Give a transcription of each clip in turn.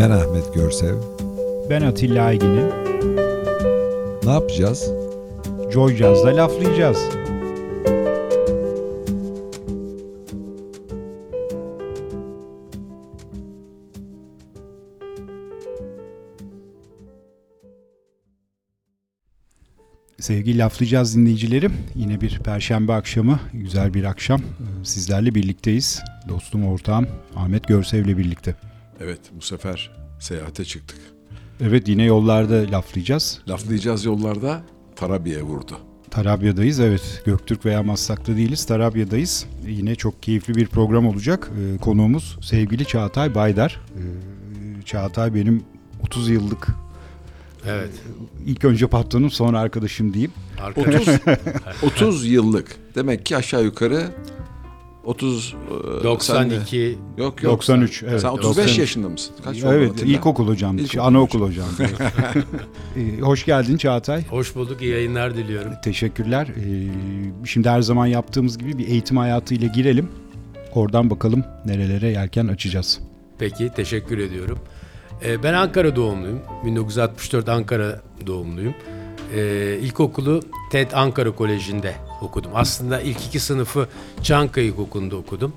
Ben Ahmet Görsev. Ben Atilla Aygin'im. Ne yapacağız? Joy Jazz'da laflayacağız. Sevgili laflayacağız dinleyicilerim. Yine bir perşembe akşamı, güzel bir akşam. Sizlerle birlikteyiz. Dostum, ortağım Ahmet Görsev'le birlikte. Evet, bu sefer seyahate çıktık. Evet, yine yollarda laflayacağız. Laflayacağız yollarda Tarabya'ya vurdu. Tarabya'dayız evet. Göktürk veya Maslak'ta değiliz. Tarabya'dayız. Yine çok keyifli bir program olacak. Ee, konuğumuz sevgili Çağatay Baydar. Ee, Çağatay benim 30 yıllık Evet. ilk önce patronum sonra arkadaşım diyeyim. 30 30 yıllık. Demek ki aşağı yukarı 30 e, 92 sen de- Yok yok. 93 evet. Sen 35 93. yaşında mısın? Kaç Evet Atilla? ilkokul hocam. İlkokul anaokul hocam. Ee, hoş geldin Çağatay. hoş bulduk. iyi yayınlar diliyorum. Teşekkürler. Ee, şimdi her zaman yaptığımız gibi bir eğitim hayatıyla girelim. Oradan bakalım nerelere yelken açacağız. Peki teşekkür ediyorum. Ee, ben Ankara doğumluyum. 1964 Ankara doğumluyum. Ee, ilkokulu TED Ankara Koleji'nde okudum. Aslında ilk iki sınıfı Çankaya İlkokulu'nda okudum.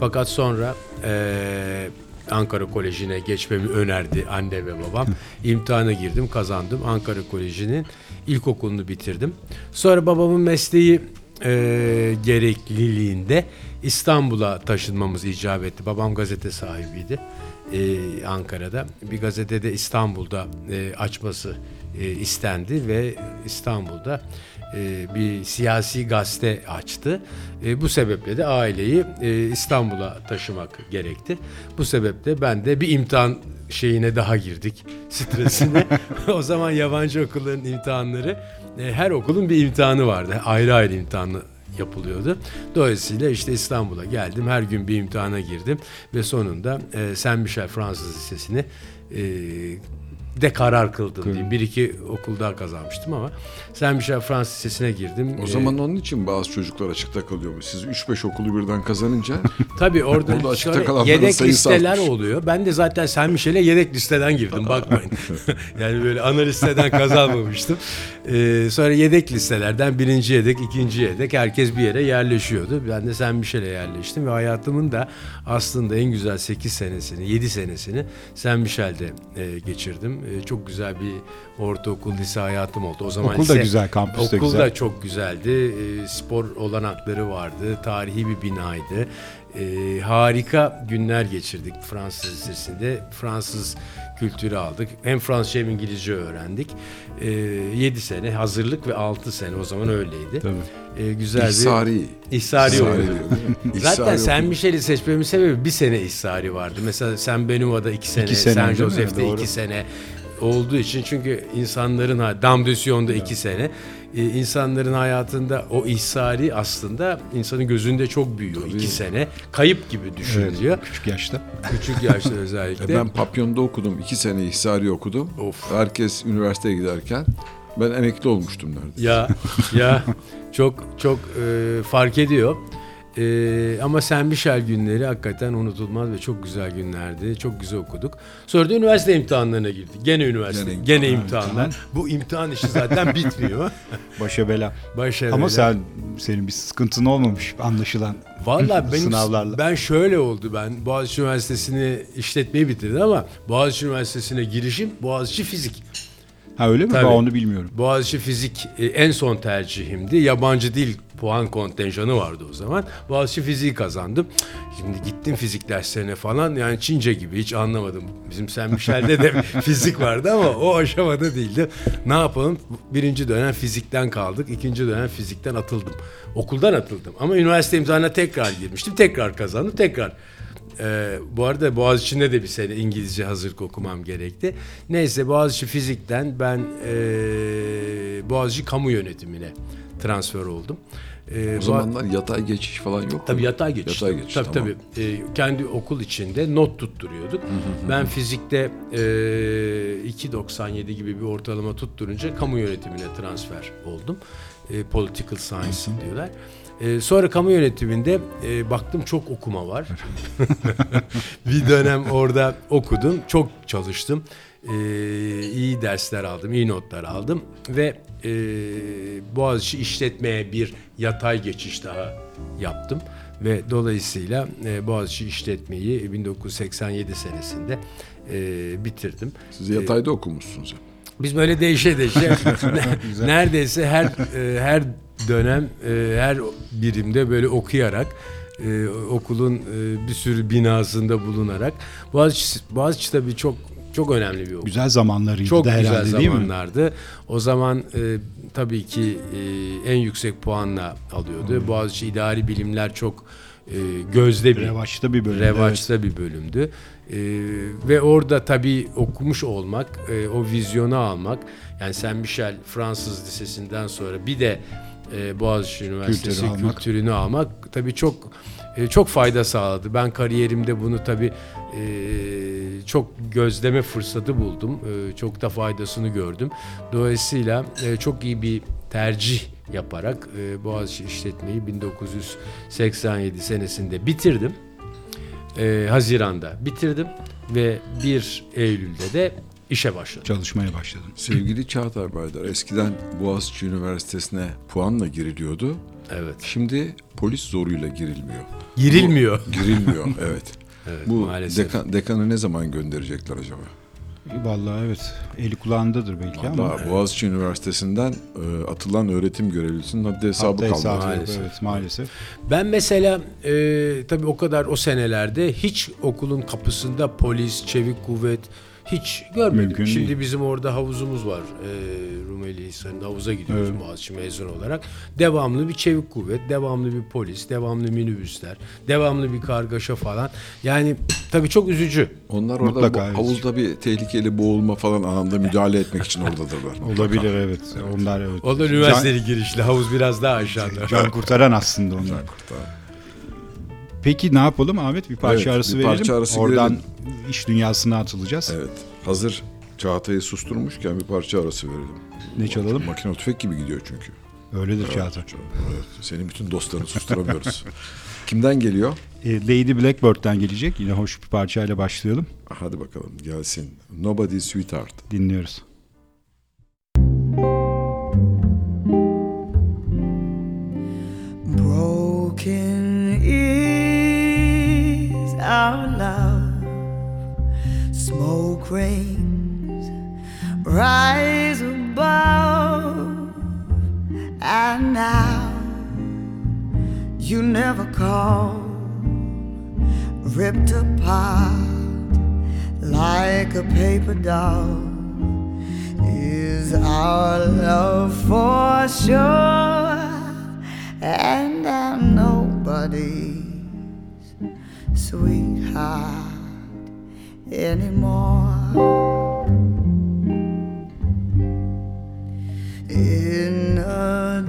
Fakat sonra eee, Ankara Koleji'ne geçmemi önerdi anne ve babam. İmtihana girdim, kazandım. Ankara Koleji'nin ilkokulunu bitirdim. Sonra babamın mesleği eee, gerekliliğinde İstanbul'a taşınmamız icap etti. Babam gazete sahibiydi e, Ankara'da. Bir gazetede İstanbul'da e, açması e, istendi ve İstanbul'da e, bir siyasi gazete açtı. E, bu sebeple de aileyi e, İstanbul'a taşımak gerekti. Bu sebeple ben de bir imtihan şeyine daha girdik stresine. o zaman yabancı okulların imtihanları her okulun bir imtihanı vardı. Ayrı ayrı imtihanı yapılıyordu. Dolayısıyla işte İstanbul'a geldim. Her gün bir imtihana girdim ve sonunda e, Saint Michel Fransız Lisesi'ni de karar kıldım diyeyim. Bir iki okul daha kazanmıştım ama Saint Michel Fransız Lisesi'ne girdim. O E, zaman onun için bazı çocuklar açıkta kalıyor. Siz 3-5 okulu birden kazanınca Tabii orada, Orada açıkta kalanların yedek listeler artmış. oluyor. Ben de zaten Saint Michel'e yedek listeden girdim bakmayın. yani böyle ana listeden kazanmamıştım. Ee, sonra yedek listelerden birinci yedek, ikinci yedek herkes bir yere yerleşiyordu. Ben de Saint Michel'e yerleştim ve hayatımın da aslında en güzel 8 senesini, 7 senesini Saint Michel'de e, geçirdim. E, çok güzel bir ortaokul, lise hayatım oldu. O zaman Okul da lise- güzel, kampüs de Okul güzel. da çok güzeldi. E, spor olanakları vardı. Tarihi bir binaydı. E, harika günler geçirdik Fransız Lisesi'nde. Fransız kültürü aldık. Hem Fransızca hem İngilizce öğrendik. E, 7 sene hazırlık ve 6 sene o zaman öyleydi. Tabii. E, güzel İhsari. bir İhsari İhsari? Zaten okulu. Michel'i seçmemin sebebi bir sene ihsari vardı. Mesela Saint Benoît'da iki sene, İki? Joseph'te Doğru. iki sene olduğu için çünkü insanların de Sion'da iki sene e, insanların hayatında o ihsari aslında insanın gözünde çok büyüyor Tabii. iki sene kayıp gibi düşünülüyor Küçük yaşta. küçük yaşta E özellikle ben Papyon'da okudum. 2 sene İhsari okudum. Of. Herkes üniversiteye giderken ben emekli olmuştum neredeyse. ya ya çok çok e, fark ediyor. E, ama Saint Michel günleri hakikaten unutulmaz ve çok güzel günlerdi. Çok güzel okuduk. Sonra da üniversite imtihanlarına girdik. Gene üniversite, Gene gene, imtihan. imtihanlar. Bu imtihan işi zaten bitmiyor. Başa bela. Başa Ama bela. sen senin bir sıkıntın olmamış anlaşılan. Vallahi benim Sınavlarla. ben şöyle oldu ben Boğaziçi Üniversitesi'ni işletmeyi bitirdim ama Boğaziçi Üniversitesi'ne girişim Boğaziçi Fizik. Ha öyle mi? Tabii. Ben onu bilmiyorum. Boğaziçi Fizik e, en son tercihimdi. Yabancı dil puan kontenjanı vardı o zaman. Boğaziçi Fiziği kazandım. Şimdi gittim fizik derslerine falan yani Çince gibi hiç anlamadım. Bizim Saint Michel'de de fizik vardı ama o aşamada değildi. Ne yapalım? Birinci dönem fizikten kaldık. ikinci dönem fizikten atıldım. Okuldan atıldım. Ama üniversite imtihanına tekrar girmiştim. Tekrar kazandım. Tekrar ee, bu arada Boğaziçi'nde de bir sene İngilizce hazırlık okumam gerekti. Neyse Boğaziçi Fizik'ten ben ee, Boğaziçi Kamu Yönetimine transfer oldum. Ee, O zamanlar yatay geçiş falan yok mu? Tabii yatay geçiş. Yatay geçiş, Tabii tamam. tabii. Ee, kendi okul içinde not tutturuyorduk. ben fizikte e, 2.97 gibi bir ortalama tutturunca kamu yönetimine transfer oldum. E, political science diyorlar. E, sonra kamu yönetiminde e, baktım çok okuma var. bir dönem orada okudum, çok çalıştım. E, iyi dersler aldım, iyi notlar aldım ve e, Boğaziçi işletmeye bir yatay geçiş daha yaptım ve dolayısıyla e, Boğaziçi işletmeyi 1987 senesinde e, bitirdim. Siz yatayda okumuşsunuz. ya. Biz böyle değişe değişe neredeyse her e, her dönem e, her birimde böyle okuyarak e, okulun e, bir sürü binasında bulunarak Boğaziçi, Boğaziçi tabii çok çok önemli bir okul. Güzel zamanlarıydı Çok da güzel herhalde değil mi? zamanlardı. O zaman e, tabii ki e, en yüksek puanla alıyordu. Boğaziçi İdari Bilimler çok e, gözde bir Revaçta bir bölüm. revaçta bir bölümdü. E, ve orada tabii okumuş olmak, e, o vizyonu almak. Yani Saint Michel Fransız Lisesi'nden sonra bir de e, Boğaziçi Üniversitesi Kültürü almak. kültürünü almak tabii çok e, çok fayda sağladı. Ben kariyerimde bunu tabii e, çok gözleme fırsatı buldum. E, çok da faydasını gördüm. Dolayısıyla e, çok iyi bir tercih yaparak e, Boğaziçi işletmeyi 1987 senesinde bitirdim. E, Haziran'da bitirdim ve 1 Eylül'de de işe başladım. Çalışmaya başladım. Sevgili Çağatay Baydar, eskiden Boğaziçi Üniversitesi'ne puanla giriliyordu. Evet. Şimdi polis zoruyla girilmiyor. Girilmiyor. Bu- girilmiyor, evet. Evet, Bu maalesef. dekan, dekanı ne zaman gönderecekler acaba? Vallahi evet. Eli kulağındadır belki ama. Vallahi Boğaziçi Üniversitesi'nden e, atılan öğretim görevlisinin haddi hesabı Hatta hesabı yok, Maalesef. Evet maalesef. Ben mesela e, tabii o kadar o senelerde hiç okulun kapısında polis, çevik kuvvet hiç görmedim. Mümkün Şimdi değil. bizim orada havuzumuz var. E, Rumeli Hisarı'nda havuza gidiyoruz Evet. Boğaziçi mezun olarak. Devamlı bir çevik kuvvet, devamlı bir polis, devamlı minibüsler, devamlı bir kargaşa falan. Yani tabii çok üzücü. Onlar orada Mutlaka, bu- evet. havuzda bir tehlikeli boğulma falan anında müdahale etmek için oradadırlar. Olabilir evet. Onlar evet. O da üniversiteli girişli. Havuz biraz daha aşağıda. Can, can kurtaran aslında onlar. Peki ne yapalım Ahmet? Bir parça Evet, arası bir verelim. parça arası Oradan girelim. iş dünyasına atılacağız. Evet. Hazır Çağatay'ı susturmuşken bir parça arası verelim. Ne çalalım? Makine tüfek gibi gidiyor çünkü. Öyledir Çağatay. Evet, senin bütün dostlarını susturamıyoruz. Kimden geliyor? E, Lady Blackbird'den gelecek. Yine hoş bir parçayla başlayalım. Hadi bakalım gelsin. Nobody Sweetheart. Dinliyoruz. Our love. Smoke rings rise above, and now you never call. Ripped apart like a paper doll is our love for sure, and I'm nobody's sweetheart anymore. In a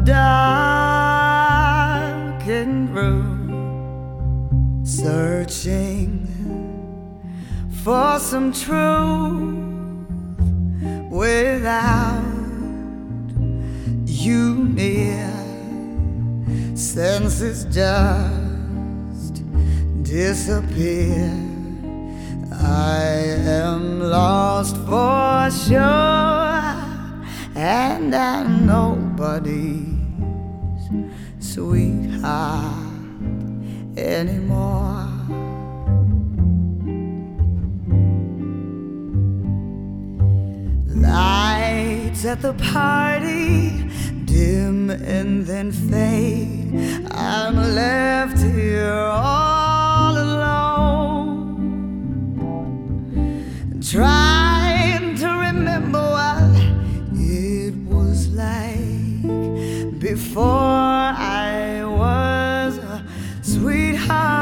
darkened room, searching for some truth without you near. Senses just disappear. I am lost for sure, and I'm nobody's sweetheart anymore. Lights at the party dim and then fade. I'm left here all trying to remember what it was like before I was a sweetheart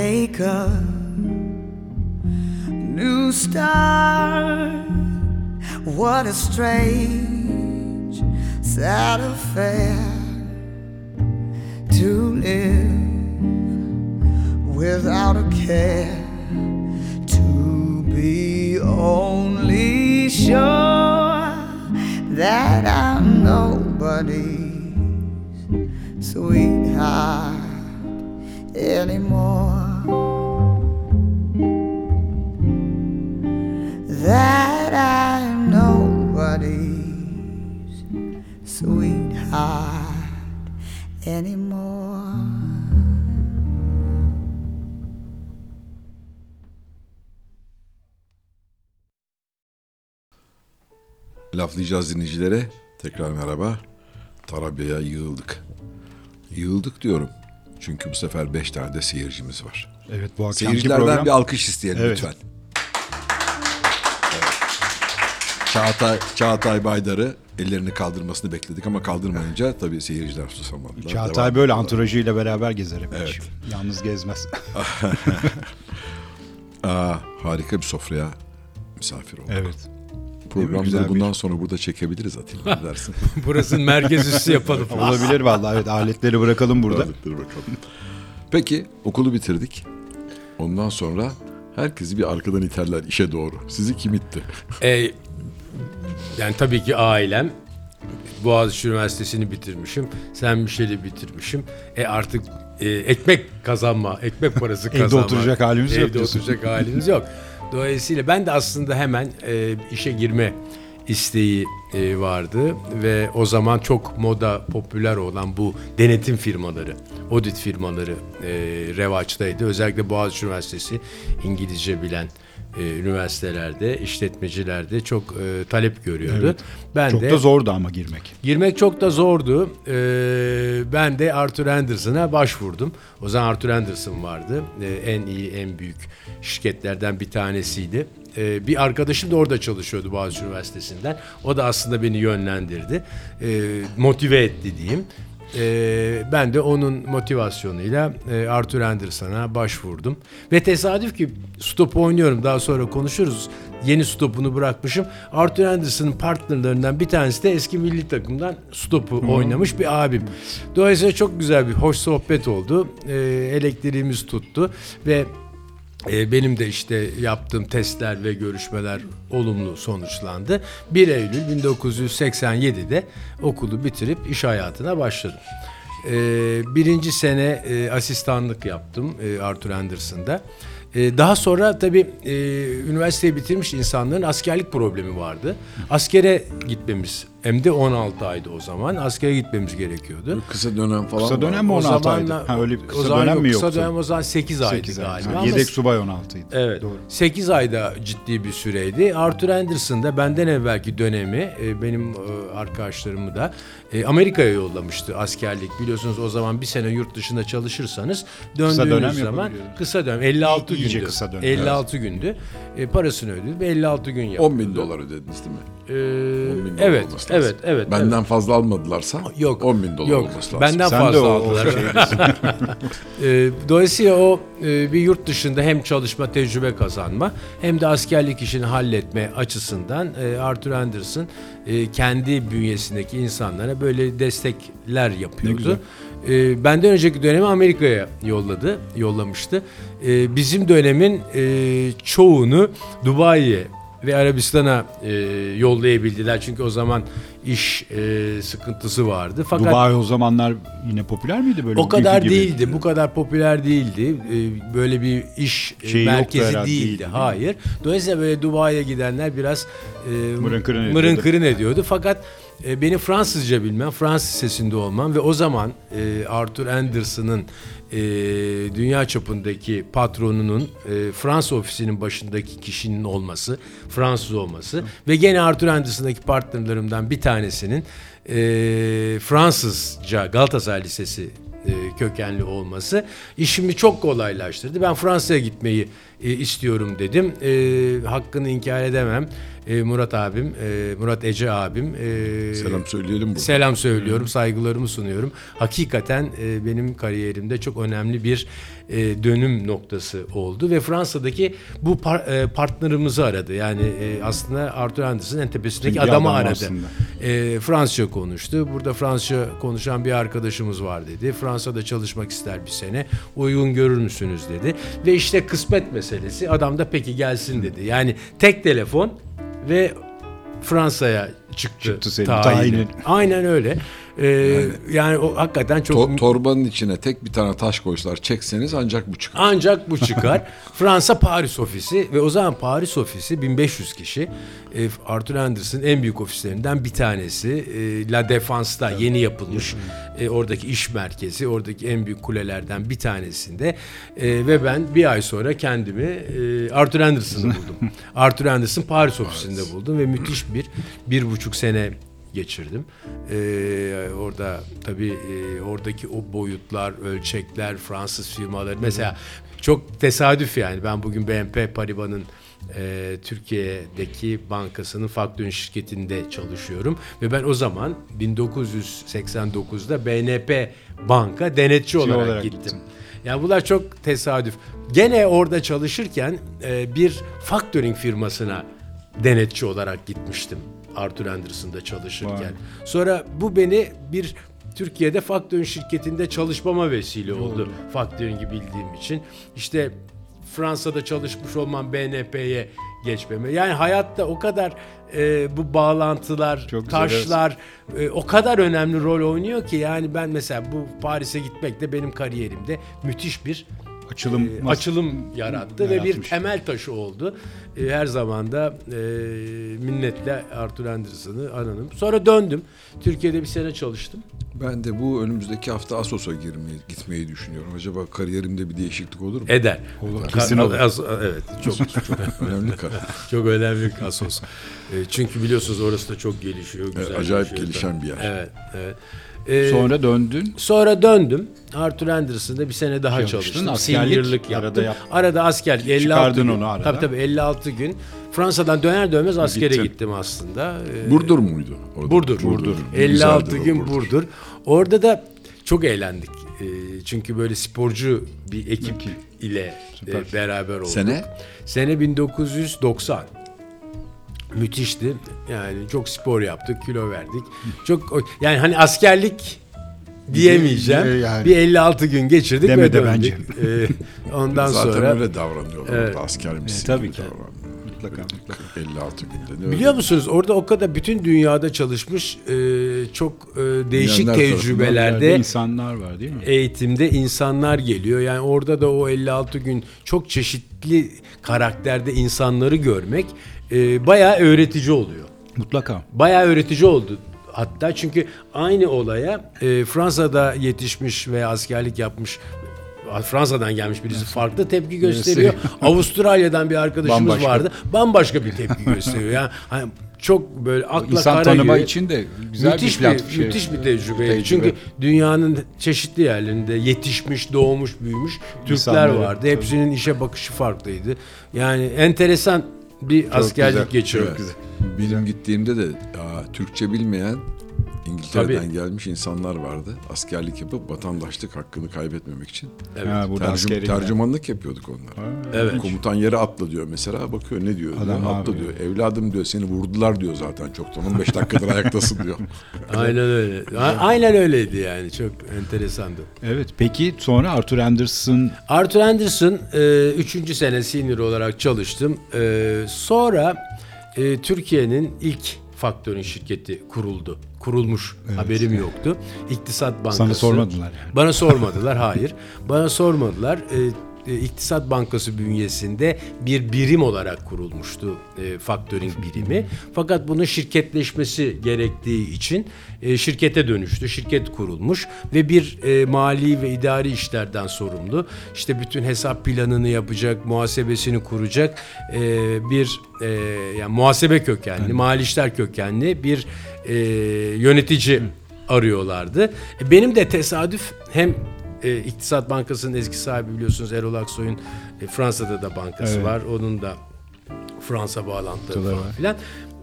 make a new start. What a strange, sad affair to live without a care. To be only sure that I'm nobody's sweetheart Laflayacağız dinleyicilere. Tekrar merhaba. Tarabya'ya yığıldık. Yığıldık diyorum. Çünkü bu sefer beş tane de seyircimiz var. Evet bu akşamki Seyircilerden program bir alkış isteyelim Evet. lütfen. Evet. Çağatay, Çağatay Baydar'ı ellerini kaldırmasını bekledik ama kaldırmayınca tabii seyirciler susamadılar. Çağatay Devam böyle anturajıyla beraber gezer hep. Evet. Yalnız gezmez. Aa, harika bir sofraya misafir olduk. evet. Programları bir- bundan sonra burada çekebiliriz Atilla ne dersin? Burasının merkez üssü yapalım. Olabilir vallahi evet aletleri bırakalım burada. Dur bakalım. Peki okulu bitirdik. Ondan sonra herkesi bir arkadan iterler işe doğru. Sizi kim itti? E, yani tabii ki ailem. Boğaziçi Üniversitesi'ni bitirmişim. Sen Michel'i bitirmişim. E artık e, ekmek kazanma, ekmek parası Evde kazanma. oturacak halimiz yok Evde oturacak halimiz yok. Dolayısıyla ben de aslında hemen e, işe girme isteği e, vardı ve o zaman çok moda popüler olan bu denetim firmaları, audit firmaları e, revaçtaydı. Özellikle Boğaziçi Üniversitesi İngilizce bilen e, üniversitelerde, işletmecilerde çok e, talep görüyordu. Evet. Ben Çok de da zordu ama girmek. Girmek çok da zordu. Ee, ben de Arthur Anderson'a başvurdum. O zaman Arthur Anderson vardı. Ee, en iyi, en büyük şirketlerden bir tanesiydi. Ee, bir arkadaşım da orada çalışıyordu Boğaziçi Üniversitesi'nden. O da aslında beni yönlendirdi. Ee, motive etti diyeyim. Ee, ben de onun motivasyonuyla e, Arthur Anderson'a başvurdum. Ve tesadüf ki stop oynuyorum daha sonra konuşuruz. Yeni stopunu bırakmışım. Arthur Anderson'ın partnerlerinden bir tanesi de eski milli takımdan stopu oynamış bir abim. Dolayısıyla çok güzel bir hoş sohbet oldu. Ee, elektriğimiz tuttu ve e, benim de işte yaptığım testler ve görüşmeler olumlu sonuçlandı. 1 Eylül 1987'de okulu bitirip iş hayatına başladım. E, birinci sene e, asistanlık yaptım e, Arthur Anderson'da. E, daha sonra tabii e, üniversiteyi bitirmiş insanların askerlik problemi vardı. Askere gitmemiz hem de 16 aydı o zaman. Askere gitmemiz gerekiyordu. Kısa dönem falan Kısa dönem mi O 16 aydı? Ha, öyle o kısa dönem yok, mi Kısa yoktu? dönem o zaman 8 aydı 8 ay. galiba. Ha, Ama Yedek subay 16'ydı. Evet. Doğru. 8 ayda ciddi bir süreydi. Arthur Anderson da benden evvelki dönemi e, benim e, arkadaşlarımı da e, Amerika'ya yollamıştı askerlik. Biliyorsunuz o zaman bir sene yurt dışında çalışırsanız döndüğünüz dönem zaman kısa dönem 56 İyice gündü. kısa dönem, 56 gündü. E, parasını ödedi ve 56 gün yaptı. 10 bin dolar ödediniz değil mi? Ee, 10 bin dolar evet, olması lazım. evet, evet. Benden evet. fazla almadılarsa Yok. 10 bin dolar Yok. olması lazım. Benden Sen fazla aldılar. Ee, Dolayısıyla o e, bir yurt dışında hem çalışma tecrübe kazanma hem de askerlik işini halletme açısından e, Arthur Anderson e, kendi bünyesindeki insanlara böyle destekler yapıyordu. E, Benden önceki dönemi Amerika'ya yolladı, yollamıştı. E, Bizim dönemin e, çoğunu Dubai'ye ve Arabistan'a e, yollayabildiler çünkü o zaman iş e, sıkıntısı vardı. Fakat Dubai o zamanlar yine popüler miydi böyle? o kadar gibi? değildi, bu kadar popüler değildi. Ee, Böyle bir iş e, yoktu merkezi herhalde, değildi. değildi, değil? Hayır. Dolayısıyla böyle Dubai'ye gidenler biraz e, Mırın kırın ediyordu. mırın kırın ediyordu. Fakat e, benim Fransızca bilmem, Fransız sesinde olmam ve o zaman e, Arthur Anderson'ın e, dünya çapındaki patronunun e, Fransa ofisinin başındaki kişinin olması, Fransız olması ve gene Arthur Anderson'daki partnerlerimden bir tanesinin e, Fransızca Galatasaray Lisesi e, kökenli olması işimi çok kolaylaştırdı. Ben Fransa'ya gitmeyi e, istiyorum dedim. E, hakkını inkar edemem. E, Murat abim, e, Murat Ece abim. e, Selam söyleyelim burada. Selam söylüyorum, saygılarımı sunuyorum. Hakikaten e, benim kariyerimde çok önemli bir e, dönüm noktası oldu ve Fransa'daki bu par- e, partnerimizi aradı. Yani e, aslında Arthur Anderson en tepesindeki Çünkü adamı adam aradı. aslında. E, Fransızca konuştu. Burada Fransızca konuşan bir arkadaşımız var dedi. Fransa'da çalışmak ister bir sene. Uygun görür müsünüz dedi. Ve işte kısmet meselesi. Adam da peki gelsin dedi. Yani tek telefon ve Fransa'ya çıktı. Çıktı senin tayini. Aynen öyle. Ee, yani. o hakikaten çok To- torbanın içine tek bir tane taş koysalar çekseniz ancak bu çıkar. ancak bu çıkar. Fransa Paris ofisi ve o zaman Paris ofisi 1500 kişi. E, Arthur Anderson en büyük ofislerinden bir tanesi. E, La Défense'da yeni yapılmış. E, oradaki iş merkezi, oradaki en büyük kulelerden bir tanesinde. E, ve ben bir ay sonra kendimi e, Arthur Anderson'da buldum. Arthur Anderson Paris ofisinde buldum ve müthiş bir bir buçuk sene geçirdim. Ee, orada tabii e, oradaki o boyutlar, ölçekler, Fransız firmaları mesela çok tesadüf yani ben bugün BNP Paribas'ın e, Türkiye'deki bankasının faktörün şirketinde çalışıyorum ve ben o zaman 1989'da BNP Banka denetçi olarak, olarak gittim. gittin. Yani bunlar çok tesadüf. Gene orada çalışırken e, bir factoring firmasına denetçi olarak gitmiştim. Arthur Anderson'da çalışırken. Vay. Sonra bu beni bir Türkiye'de factoring şirketinde çalışmama vesile oldu. Factoring'i bildiğim için. İşte Fransa'da çalışmış olmam BNP'ye geçmeme. Yani hayatta o kadar e, bu bağlantılar, Çok taşlar e, o kadar önemli rol oynuyor ki yani ben mesela bu Paris'e gitmek de benim kariyerimde müthiş bir Açılım e, açılım yarattı ve bir temel taşı oldu. E, her zaman da e, minnetle Arthur Anderson'ı ananım. Sonra döndüm. Türkiye'de bir sene çalıştım. Ben de bu önümüzdeki hafta Asos'a girmeyi, gitmeyi düşünüyorum. Acaba kariyerimde bir değişiklik olur mu? Eder. Olur, kesin olur. As- evet. Çok çok Önemli karar. çok önemli bir kasos. E, çünkü biliyorsunuz orası da çok gelişiyor. Güzel acayip gelişiyor. gelişen bir yer. Evet, evet. E, Sonra döndün. Sonra döndüm. Arthur Anderson'da bir sene daha Çalıştın, çalıştım. askerlik Senior'lık yaptım. arada yap- Arada askerlik 56 Çıkardın gün. onu arada. Tabii tabii 56 gün. Fransa'dan döner dönmez askere Gittin. gittim aslında. Ee, Burdur muydu? Orada? Burdur. Burdur. 56 Güzeldir o gün Burdur. Orada da çok eğlendik. Ee, çünkü böyle sporcu bir ekip ile e, beraber olduk. Sene? Sene 1990. Müthişti. Yani çok spor yaptık, kilo verdik. Çok yani hani askerlik diyemeyeceğim. Yani. Bir 56 gün geçirdik Deme ve de döndük. Ee, ondan Zaten sonra öyle davranıyorlar. Evet. Orada asker misin? E, tabii ki. Mutlaka mutlaka. 56 günde. Ne öyle? Biliyor musunuz orada o kadar bütün dünyada çalışmış e, çok e, değişik Bilenler tecrübelerde insanlar var değil mi? eğitimde insanlar geliyor. Yani orada da o 56 gün çok çeşitli karakterde insanları görmek e, bayağı öğretici oluyor. Mutlaka. Bayağı öğretici oldu. Hatta çünkü aynı olaya e, Fransa'da yetişmiş ve askerlik yapmış Fransa'dan gelmiş birisi farklı tepki gösteriyor. Avustralya'dan bir arkadaşımız Bambaşka. vardı. Bambaşka bir tepki gösteriyor. Yani hani çok böyle akla İnsan kara tanıma gibi- için de güzel müthiş bir bir, plat- şey- müthiş bir tecrübeydi. tecrübe. Çünkü dünyanın çeşitli yerlerinde yetişmiş, doğmuş, büyümüş Türkler İnsanları, vardı. tabii. Hepsinin işe bakışı farklıydı. Yani enteresan bir askerlik güzel, geçirdim. Evet. Benim gittiğimde de aa, Türkçe bilmeyen İngiltere'den Tabii. gelmiş insanlar vardı. Askerlik yapıp vatandaşlık hakkını kaybetmemek için. Evet. Ha, Tercüm- tercümanlık yapıyorduk onlar. Evet. Komutan yere atla diyor mesela. Bakıyor ne diyor? Adam diyor, atla diyor. Evladım diyor seni vurdular diyor zaten çoktan. 15 dakikadır ayaktasın diyor. Aynen öyle. Aynen öyleydi yani. Çok enteresandı. Evet. Peki sonra Arthur Anderson Arthur Anderson 3. sene senior olarak çalıştım. E, sonra e, Türkiye'nin ilk faktörün şirketi kuruldu. Kurulmuş. Haberim yoktu. İktisat Bankası. sana sormadılar yani. Bana sormadılar, hayır. Bana sormadılar. E, İktisat Bankası bünyesinde bir birim olarak kurulmuştu e, faktörink birimi. Fakat bunun şirketleşmesi gerektiği için e, şirkete dönüştü. Şirket kurulmuş ve bir e, mali ve idari işlerden sorumlu. İşte bütün hesap planını yapacak, muhasebesini kuracak e, bir e, yani muhasebe kökenli, mali işler kökenli bir e, yönetici arıyorlardı. E, Benim de tesadüf hem e, İktisat Bankası'nın eski sahibi biliyorsunuz Erol Aksoy'un e, Fransa'da da bankası Evet. var. Onun da Fransa bağlantıları Bağlantıları falan filan.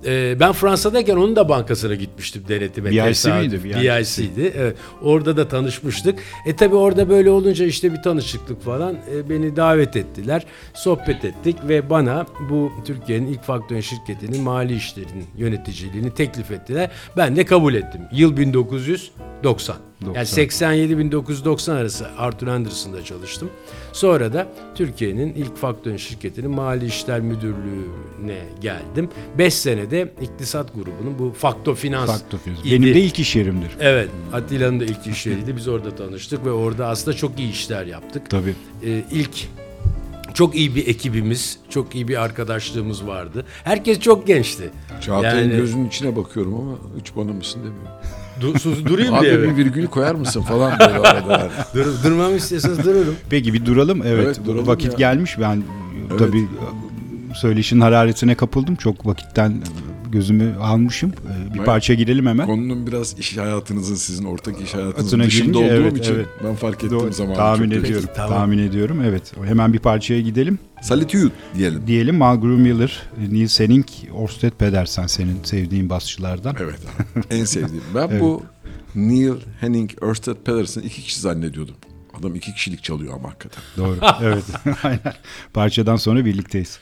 e, ben Fransa'dayken onun da bankasına gitmiştim denetime. BIC miydi? BIC. BIC'di. Evet. Orada da tanışmıştık. E tabi orada böyle olunca işte bir tanışıklık falan. E, beni davet ettiler. Sohbet ettik ve bana bu Türkiye'nin ilk faktörün şirketinin mali işlerinin yöneticiliğini teklif ettiler. Ben de kabul ettim. Yıl 1990. Yani 87-1990 arası Arthur Anderson'da çalıştım. Sonra da Türkiye'nin ilk faktörün şirketinin mali işler müdürlüğüne geldim. 5 senede iktisat grubunun bu Fakto Finans Fakto Finans. idi. Benim de ilk iş yerimdir. Evet, Atilla'nın da ilk iş yeriydi. Biz orada tanıştık ve orada aslında çok iyi işler yaptık. Tabii. Ee, ilk çok iyi bir ekibimiz, çok iyi bir arkadaşlığımız vardı. Herkes çok gençti. Çağatay'ın Yani- gözünün içine bakıyorum ama hiç bana mısın demiyor. Du- sus- durayım diye. Abi bir virgül koyar mısın falan böyle arada. Dur, durmamı istiyorsanız dururum. Peki bir duralım. Evet, Evet, duralım vakit ya. gelmiş. Ben Evet. tabii söyleşin hararetine kapıldım. Çok vakitten gözümü almışım. Ee, Bir Ben- parça girelim hemen. Konunun biraz iş hayatınızın sizin ortak iş hayatınızın Atına dışında olduğum evet, için evet. ben fark ettim Doğru, zamanı. tahmin çok. ediyorum. Peki, tamam. Tahmin ediyorum. Evet. Hemen bir parçaya gidelim. Solitude diyelim. Diyelim Malgrum Miller, Neil Senning, Orsted Pedersen senin sevdiğin basçılardan. Evet en sevdiğim. Ben Evet. bu Neil Henning Ørsted Pedersen iki kişi zannediyordum. Adam iki kişilik çalıyor ama hakikaten. Doğru. evet. Aynen. Parçadan sonra birlikteyiz.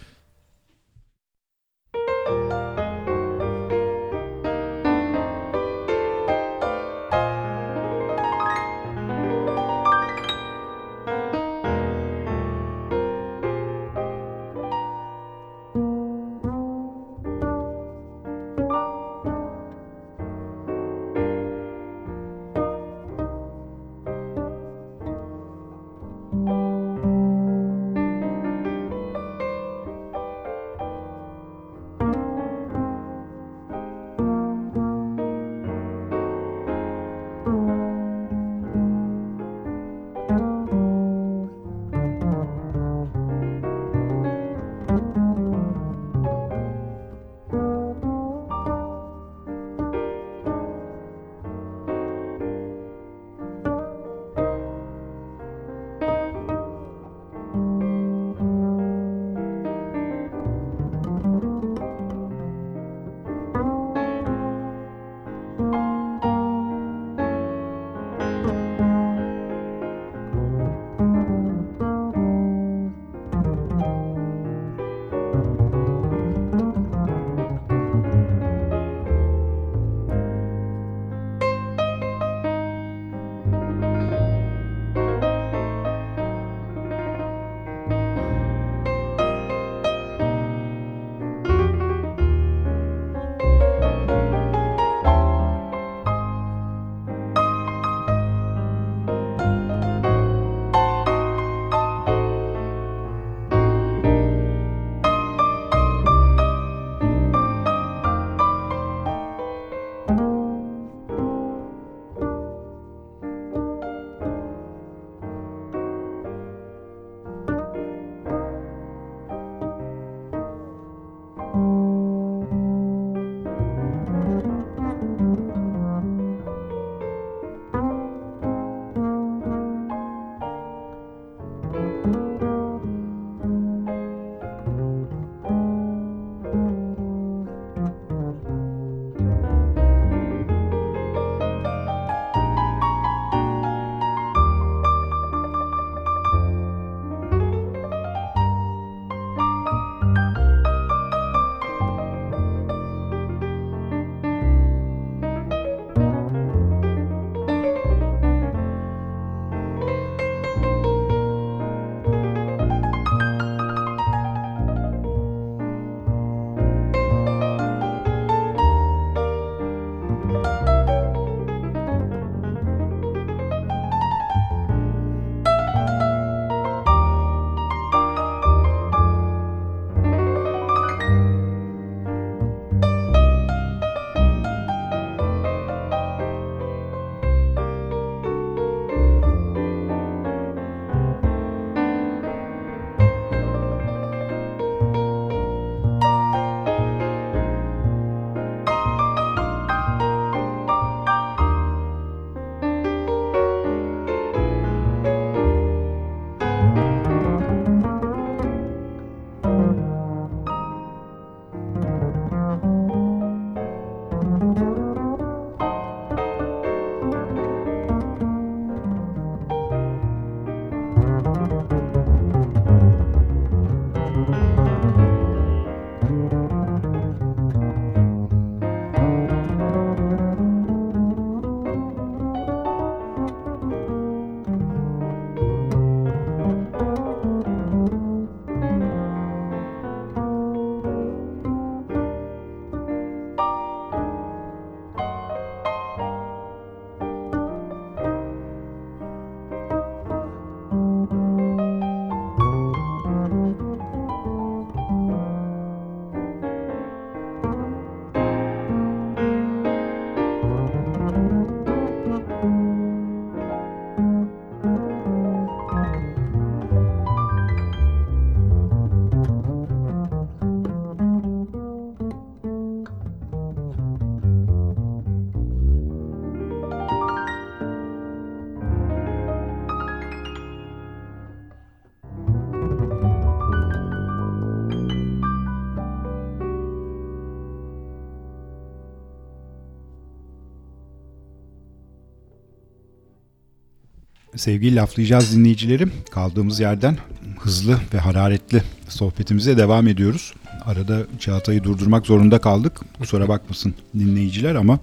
Sevgili laflayacağız dinleyicilerim. Kaldığımız yerden hızlı ve hararetli sohbetimize devam ediyoruz. Arada Çağatay'ı durdurmak zorunda kaldık. Kusura bakmasın dinleyiciler ama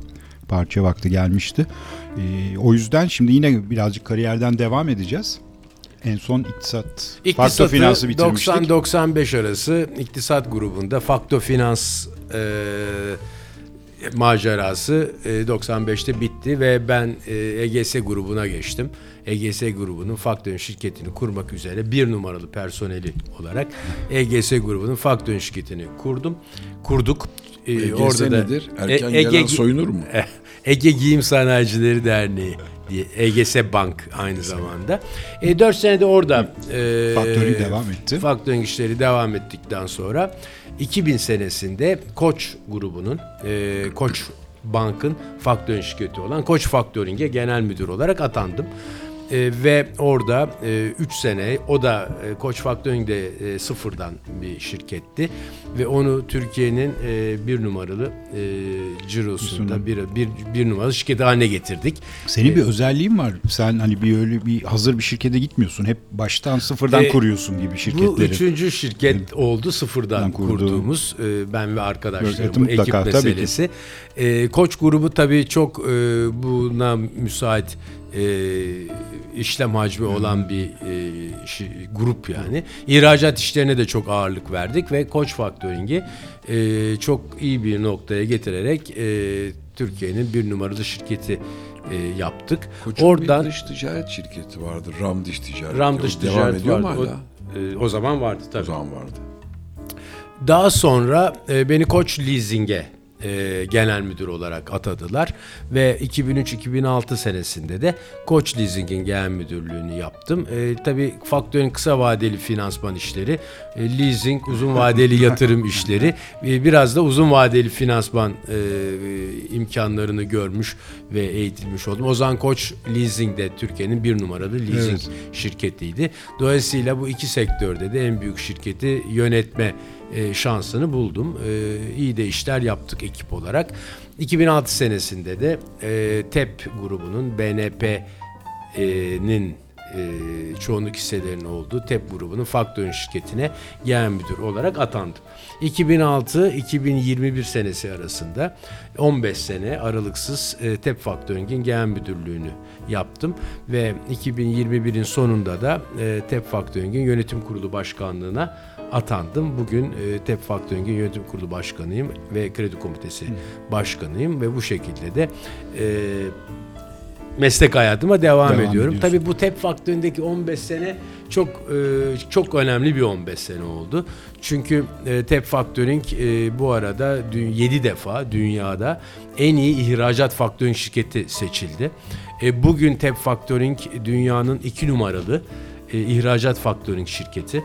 parça vakti gelmişti. Ee, o yüzden şimdi yine birazcık kariyerden devam edeceğiz. En son iktisat, fakto İktisatı finansı bitirmiştik. 90-95 arası iktisat grubunda Fakto Finans e, macerası e, 95'te bitti ve ben e, EGS grubuna geçtim. EGS grubunun Faktörün şirketini kurmak üzere bir numaralı personeli olarak EGS grubunun Faktörün şirketini kurdum. Kurduk. E, EGS nedir? Erken gelen soyunur mu? Ege Giyim Sanayicileri Derneği diye EGS Bank aynı zamanda. E, 4 senede orada e, Faktörü devam etti. Faktörün işleri devam ettikten sonra 2000 senesinde Koç grubunun e, Koç Bank'ın faktörün şirketi olan Koç Faktöring'e genel müdür olarak atandım. E, ve orada 3 sene o da e, Koç Faktöring de e, sıfırdan bir şirketti ve onu Türkiye'nin e, bir numaralı e, cirosunda bir, bir, bir numaralı şirketi haline getirdik. Senin bir özelliğin var. Sen hani bir öyle bir hazır bir şirkete gitmiyorsun. Hep baştan sıfırdan E, kuruyorsun gibi Bu şirketleri. üçüncü şirket oldu sıfırdan kurduğum. kurduğumuz e, ben ve arkadaşlarım Evet, bu mutlaka, ekip meselesi. E, Koç grubu tabii çok e, buna müsait e, işlem hacmi olan bir e, şi- grup yani. İhracat işlerine de çok ağırlık verdik ve Koç Faktöring'i e, çok iyi bir noktaya getirerek e, Türkiye'nin bir numaralı şirketi e, yaptık. Koç'un Oradan bir dış ticaret şirketi vardı. Ram Dış Ticaret. Ram Dış Devam Ticaret ediyor mu vardı. hala? O, e, o zaman vardı tabii. O zaman vardı. Daha sonra e, beni Koç Leasing'e e, genel müdür olarak atadılar ve 2003-2006 senesinde de Koç Leasing'in genel müdürlüğünü yaptım. E, tabii faktörün kısa vadeli finansman işleri, e, leasing uzun vadeli yatırım işleri, e, biraz da uzun vadeli finansman e, imkanlarını görmüş ve eğitilmiş oldum. O zaman Koç Leasing de Türkiye'nin bir numaralı leasing şirketiydi. Dolayısıyla bu iki sektörde de en büyük şirketi yönetme e, şansını buldum. E, iyi de işler yaptık ekip olarak. 2006 senesinde de e, TEP grubunun BNP'nin e, çoğunluk hisselerinin olduğu TEP grubunun faktörün şirketine genel müdür olarak atandım. 2006-2021 senesi arasında 15 sene aralıksız TEP Faktöring'in genel müdürlüğünü yaptım ve 2021'in sonunda da TEP Faktöring'in yönetim kurulu başkanlığına atandım. Bugün e, TEP Faktöring'in yönetim kurulu başkanıyım ve kredi komitesi başkanıyım ve bu şekilde de e, meslek hayatıma devam, Devam ediyorum. Tabii bu TEP faktöründeki 15 sene çok e, çok önemli bir 15 sene oldu. Çünkü e, TEP Faktöring e, bu arada 7 defa dünyada en iyi ihracat faktöring şirketi seçildi. E, bugün TEP Faktöring dünyanın 2 numaralı e, ihracat faktöring şirketi.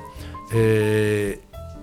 E,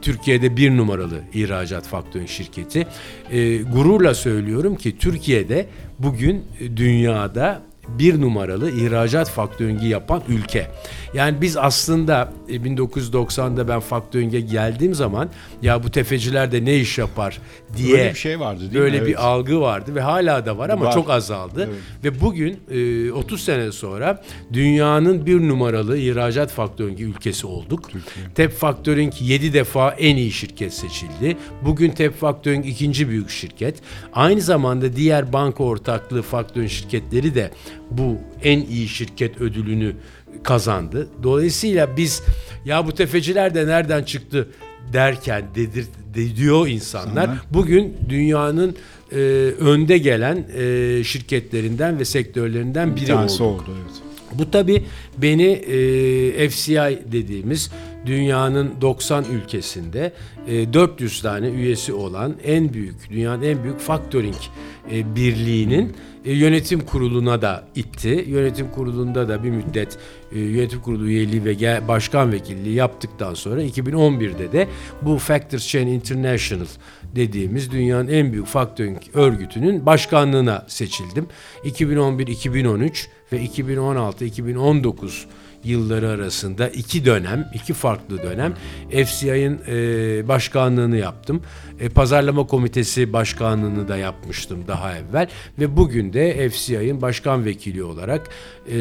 Türkiye'de bir numaralı ihracat faktörün şirketi. E, gururla söylüyorum ki Türkiye'de bugün dünyada bir numaralı ihracat faktörüngi yapan ülke. Yani biz aslında e, 1990'da ben faktörünge geldiğim zaman ya bu tefeciler de ne iş yapar diye Böyle bir şey vardı değil mi? böyle Evet. bir algı vardı ve hala da var ama Var. çok azaldı. Evet. Ve bugün e, 30 sene sonra dünyanın bir numaralı ihracat faktörüngi ülkesi olduk. Tep Factoring 7 defa en iyi şirket seçildi. Bugün Tep Factoring ikinci büyük şirket. Aynı zamanda diğer banka ortaklığı faktörün şirketleri de bu en iyi şirket ödülünü kazandı. Dolayısıyla biz ya bu tefeciler de nereden çıktı derken dedir de diyor insanlar. Bugün dünyanın e, önde gelen e, şirketlerinden ve sektörlerinden Bir biri olduk. oldu evet. Bu tabi beni e, FCI dediğimiz dünyanın 90 ülkesinde e, 400 tane üyesi olan en büyük dünyanın en büyük factoring e, birliğinin e, yönetim kuruluna da itti. Yönetim kurulunda da bir müddet e, yönetim kurulu üyeliği ve başkan vekilliği yaptıktan sonra 2011'de de bu Factors Chain International dediğimiz dünyanın en büyük factoring örgütünün başkanlığına seçildim. 2011-2013 ve 2016-2019 yılları arasında iki dönem, iki farklı dönem FCI'nin e, başkanlığını yaptım. E, pazarlama komitesi başkanlığını da yapmıştım daha evvel ve bugün de FCI'nin başkan vekili olarak e,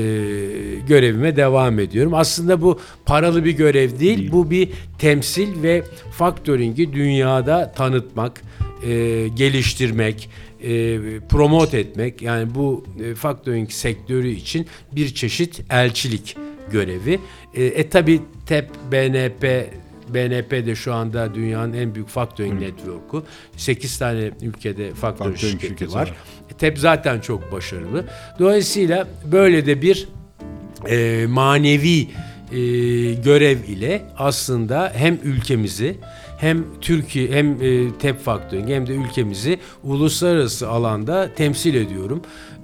görevime devam ediyorum. Aslında bu paralı bir görev değil, bu bir temsil ve faktöringi dünyada tanıtmak, e, geliştirmek, e, promote etmek yani bu e, factoring sektörü için bir çeşit elçilik görevi. E, e tabi TEP, BNP, BNP de şu anda dünyanın en büyük factoring network'u. 8 tane ülkede factoring Factoring şirketi şirketi var. var. E, TEP zaten çok başarılı. Dolayısıyla böyle de bir e, manevi e, görev ile aslında hem ülkemizi hem Türkiye hem e, TEP Factoring hem de ülkemizi uluslararası alanda temsil ediyorum.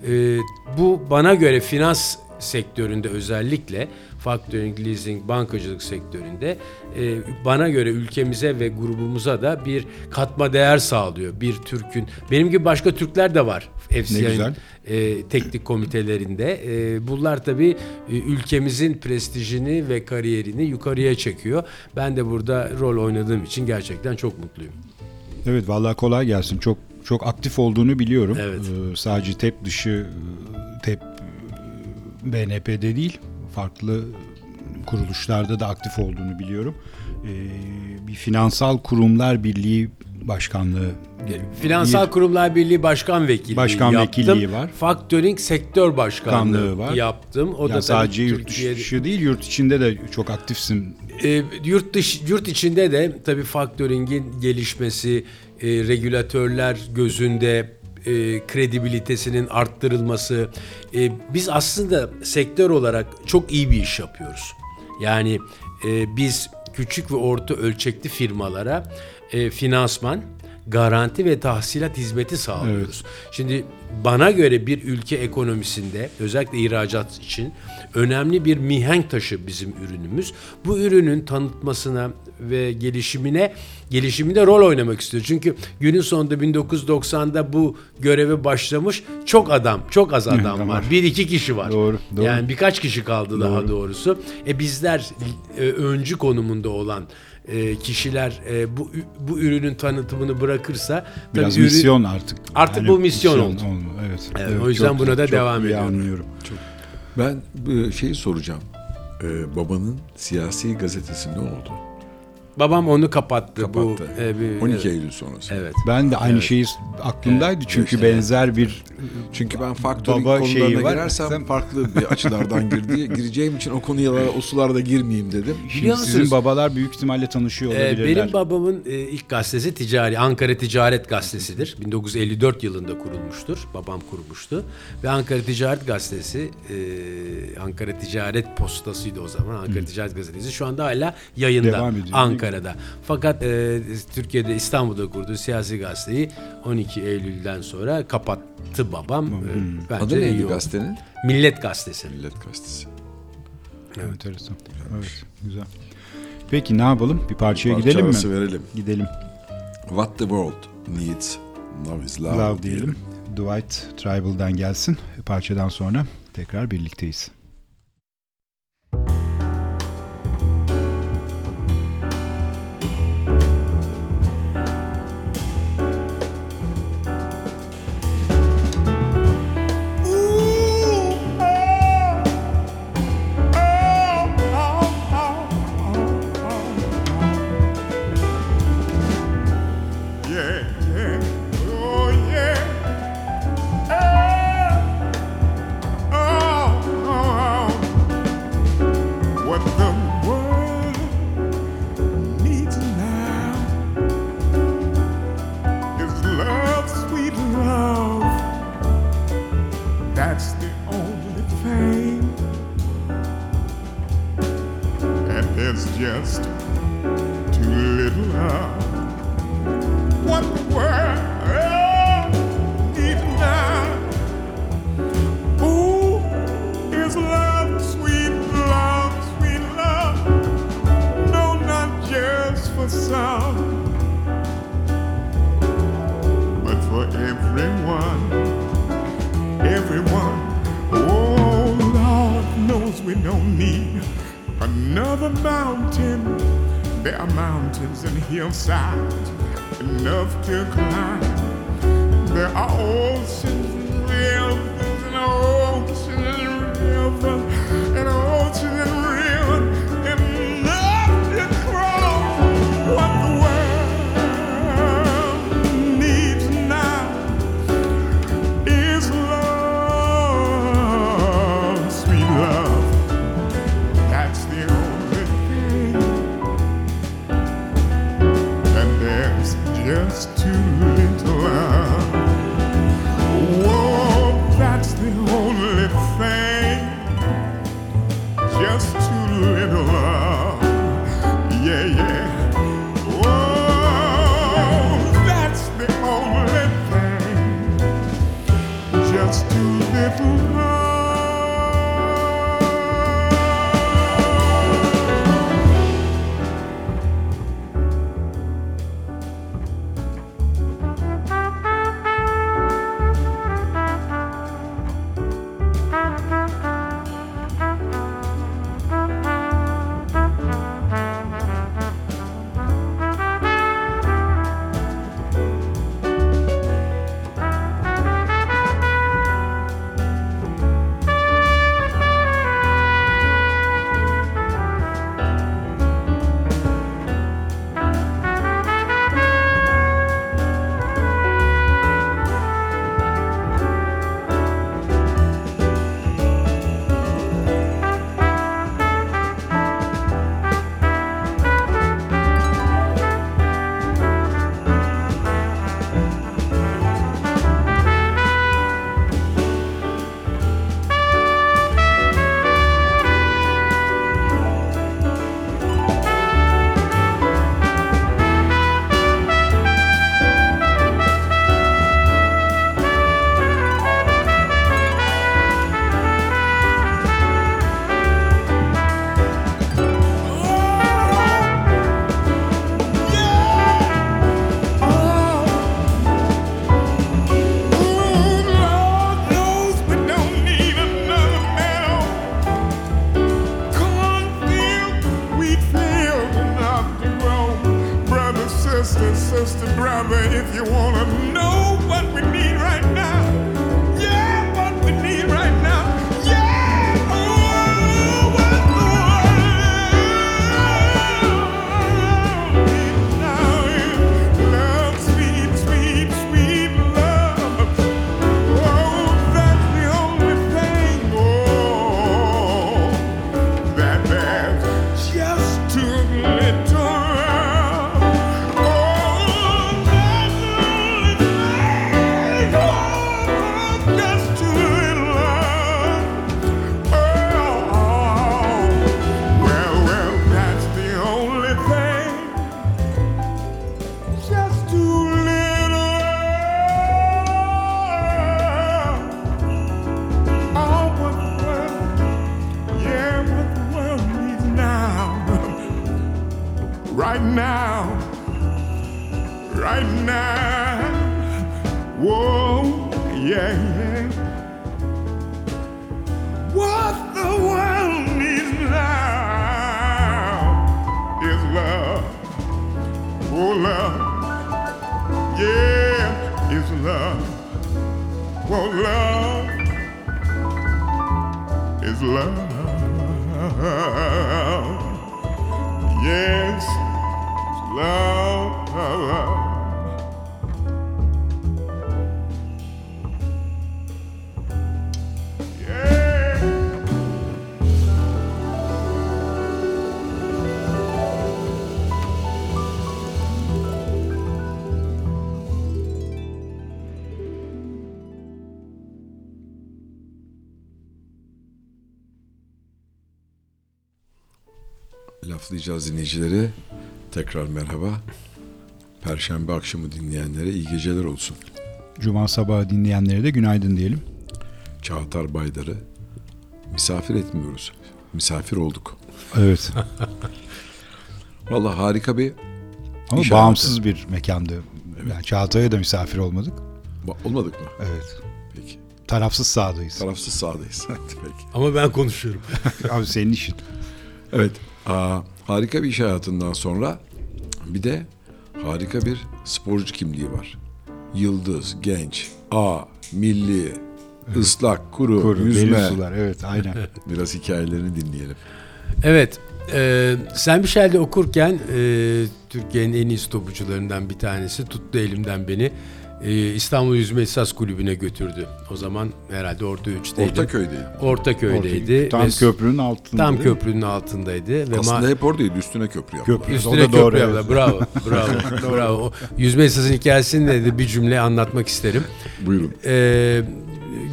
E, bu bana göre finans sektöründe özellikle factoring, leasing, bankacılık sektöründe e, bana göre ülkemize ve grubumuza da bir katma değer sağlıyor. Bir Türk'ün, benim gibi başka Türkler de var FCI'nin e, teknik komitelerinde. E, bunlar tabii e, ülkemizin prestijini ve kariyerini yukarıya çekiyor. Ben de burada rol oynadığım için gerçekten çok mutluyum. Evet vallahi kolay gelsin. Çok çok aktif olduğunu biliyorum. Evet. Ee, sadece TEP dışı e, TEP e, BNP'de değil farklı kuruluşlarda da aktif olduğunu biliyorum. Ee, bir finansal kurumlar birliği başkanlığı Finansal bir- Kurumlar Birliği Başkan Vekilliği Başkan yaptım. vekilliği var. Factoring Sektör Başkanlığı var. yaptım. O ya da sadece yurt Türkiye'de- dışı değil yurt içinde de çok aktifsin. E, yurt dış yurt içinde de tabii faktöringin gelişmesi, e, regülatörler gözünde e, kredibilitesinin arttırılması. E, biz aslında sektör olarak çok iyi bir iş yapıyoruz. Yani e, biz küçük ve orta ölçekli firmalara e, finansman, garanti ve tahsilat hizmeti sağlıyoruz. Şimdi bana göre bir ülke ekonomisinde özellikle ihracat için önemli bir mihenk taşı bizim ürünümüz. Bu ürünün tanıtmasına ve gelişimine gelişiminde rol oynamak istiyor. Çünkü günün sonunda 1990'da bu göreve başlamış çok adam, çok az adam Tamam. var. Bir iki kişi var. Doğru, doğru. Yani birkaç kişi kaldı daha doğrusu. E bizler e, öncü konumunda olan e, kişiler e, bu bu ürünün tanıtımını bırakırsa tabii Biraz ürün- misyon artık. Artık bu misyon oldu. oldu, Evet. Evet, o yüzden buna da çok devam ediyorum. anlıyorum. Ben e, şeyi soracağım. E, babanın siyasi gazetesi ne oldu? Babam onu kapattı, Kapattı. bu e, bir- 12 evet. Eylül sonrası. Evet. Ben de aynı Evet. şeyi aklımdaydı çünkü Evet. benzer bir Çünkü ben faktörün Baba konularına şeyi var. girersem Sen- farklı bir açılardan girdi, gireceğim için o konuya o sularda girmeyeyim dedim. Şimdi sizin babalar büyük ihtimalle tanışıyor Ee, olabilirler. benim babamın e, ilk gazetesi ticari Ankara Ticaret Gazetesi'dir. 1954 yılında kurulmuştur. Babam kurmuştu. Ve Ankara Ticaret Gazetesi e, Ankara Ticaret Postası'ydı o zaman. Ankara Ticaret Gazetesi şu anda hala yayında Devam ediyor, mi? Ankara'da. Fakat e, Türkiye'de İstanbul'da kurduğu siyasi gazeteyi 12 Eylül'den sonra kapattı babam. E, bence Adı neydi gazetenin? Millet Gazetesi. Millet Gazetesi. Enteresan. Evet, güzel. Peki ne yapalım? Bir parçaya Parça gidelim mi? verelim. Gidelim. What the world needs, love is love, Love diyelim. Dwight Tribal'dan gelsin. Parçadan sonra tekrar birlikteyiz. Laflayacağız dinleyicileri. Tekrar merhaba. Perşembe akşamı dinleyenlere iyi geceler olsun. Cuma sabahı dinleyenlere de günaydın diyelim. Çağatar Baydar'ı misafir etmiyoruz. Misafir olduk. Evet. Vallahi harika bir Ama İş bağımsız bir mekandı. Yani Çağatay'a da misafir olmadık. Ba- olmadık mı? Evet. Peki. Tarafsız sağdayız. Tarafsız sağdayız. Peki. Ama ben konuşuyorum. Abi senin işin. Evet. Aa, harika bir iş hayatından sonra bir de harika bir sporcu kimliği var. Yıldız, genç, A, milli, ıslak, kuru, Kuru, yüzme. sular. Evet aynen. Biraz hikayelerini dinleyelim. Evet. E, sen bir şeyde okurken e, Türkiye'nin en iyi stopucularından bir tanesi tuttu elimden beni. E, İstanbul Yüzme İhsas Kulübü'ne götürdü. O zaman herhalde orta üçteydi. Ortaköy'deydi. Ortaköy'deydi. Tam Ve köprünün altında. Tam köprünün altındaydı. Ve Aslında ma- hep oradaydı. Üstüne köprü yaptılar. Köprü. Üstüne O da doğru, köprü evet. yaptılar. Bravo. Bravo. bravo. O yüzme esasının hikayesini de, de bir cümle anlatmak isterim. Buyurun. Ee,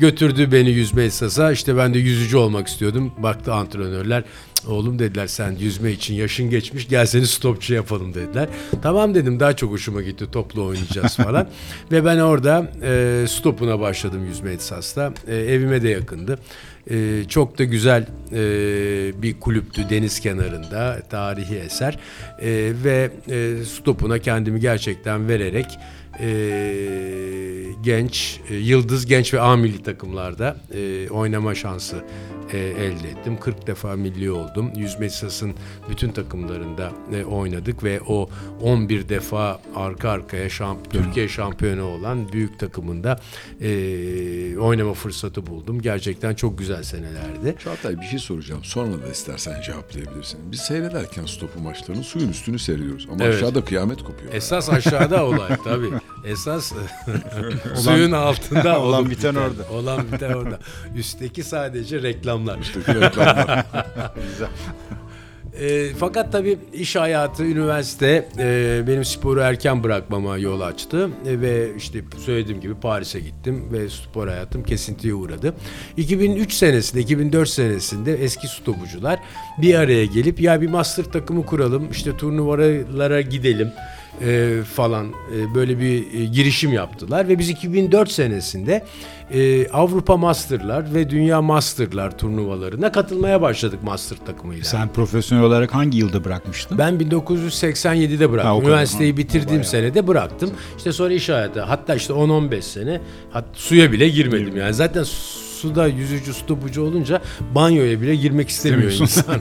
götürdü beni yüzme esasa. İşte ben de yüzücü olmak istiyordum. Baktı antrenörler. "Cık, Oğlum dediler sen yüzme için yaşın geçmiş gel seni stopçu yapalım dediler. Tamam dedim daha çok hoşuma gitti toplu oynayacağız falan. Ve ben orada e, stopuna başladım yüzme esasda. E, evime de yakındı. E, çok da güzel e, bir kulüptü deniz kenarında tarihi eser E, ve e, stopuna kendimi gerçekten vererek e, genç, e, yıldız genç ve A milli takımlarda e, oynama şansı e, elde ettim. 40 defa milli oldum. Yüzme sasın bütün takımlarında e, oynadık ve o 11 defa arka arkaya şamp Türkiye şampiyonu olan büyük takımında e, oynama fırsatı buldum. Gerçekten çok güzel senelerdi. Çağatay bir şey soracağım. Sonra da istersen cevaplayabilirsin. Biz seyrederken stopu maçlarının suyun üstünü seyrediyoruz. Ama Evet. aşağıda kıyamet kopuyor. Esas aşağıda olay tabii. Esas suyun altında Olan olup biten orada. Olan biten orada. Üstteki sadece reklamlar. E, fakat tabii iş hayatı, üniversite e, benim sporu erken bırakmama yol açtı. E, ve işte söylediğim gibi Paris'e gittim ve spor hayatım kesintiye uğradı. 2003 senesinde, 2004 senesinde eski stopucular bir araya gelip ya bir master takımı kuralım, işte turnuvalara gidelim e, falan e, böyle bir e, girişim yaptılar ve biz 2004 senesinde e, Avrupa Master'lar ve Dünya Master'lar turnuvalarına katılmaya başladık master takımıyla. Sen profesyonel olarak hangi yılda bırakmıştın? Ben 1987'de bıraktım. Ha. Üniversiteyi Ha, bitirdiğim bayağı. senede bıraktım. İşte sonra iş hayatı. Hatta işte 10-15 sene hat, suya bile girmedim yani. Zaten suda yüzücü stopucu olunca banyoya bile girmek istemiyor insan.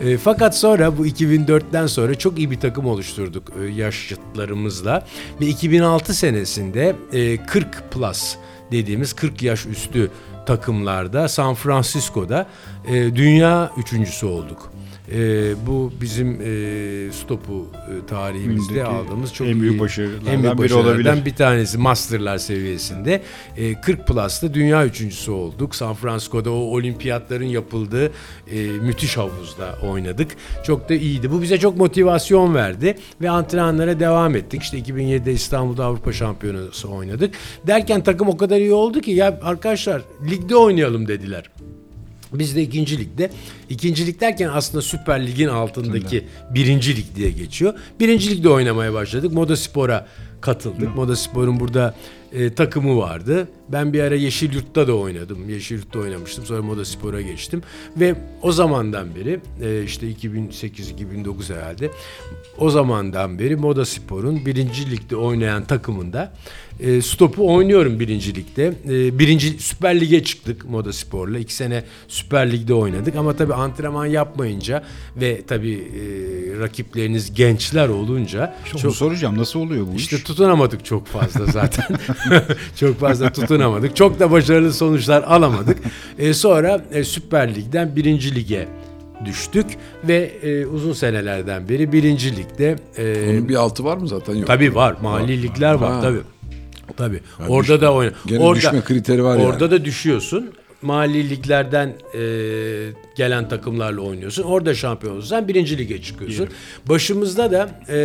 E, fakat sonra bu 2004'ten sonra çok iyi bir takım oluşturduk e, yaşıtlarımızla ve 2006 senesinde e, 40 plus dediğimiz 40 yaş üstü takımlarda San Francisco'da e, dünya üçüncüsü olduk. E, bu bizim e, stopu e, tarihimizde Öndeki aldığımız çok en büyük başarılardan en büyük biri olabilir. bir tanesi Master'lar seviyesinde. E, 40 Plus'ta dünya üçüncüsü olduk. San Francisco'da o olimpiyatların yapıldığı e, müthiş havuzda oynadık. Çok da iyiydi. Bu bize çok motivasyon verdi ve antrenmanlara devam ettik. İşte 2007'de İstanbul'da Avrupa Şampiyonası oynadık. Derken takım o kadar iyi oldu ki ya arkadaşlar ligde oynayalım dediler. Biz de ikinci ligde. İkinci lig derken aslında Süper Lig'in altındaki birinci lig diye geçiyor. Birinci ligde oynamaya başladık. Moda Spor'a katıldık. Moda Spor'un burada e, takımı vardı. Ben bir ara Yeşilyurt'ta da oynadım. Yeşilyurt'ta oynamıştım. Sonra Moda Spor'a geçtim. Ve o zamandan beri e, işte 2008-2009 herhalde o zamandan beri Moda Spor'un birinci ligde oynayan takımında e, stopu oynuyorum birinci ligde. E, birinci Süper Lig'e çıktık Moda Spor'la. İki sene Süper Lig'de oynadık ama tabii antrenman yapmayınca ve tabii e, rakipleriniz gençler olunca Çok... soracağım nasıl oluyor bu işte iş? tutunamadık çok fazla zaten. çok fazla tutunamadık. Çok da başarılı sonuçlar alamadık. E, sonra e, Süper Lig'den birinci lige düştük ve e, uzun senelerden beri birinci ligde e, Onun bir altı var mı zaten? Yok. tabii var mali ligler var Ha. tabii. Tabii. Ya orada düşme- da oyna. gene orada, düşme kriteri var Orada yani. da düşüyorsun. Mali liglerden e, gelen takımlarla oynuyorsun. Orada şampiyon olursan birinci lige çıkıyorsun. Başımızda da e,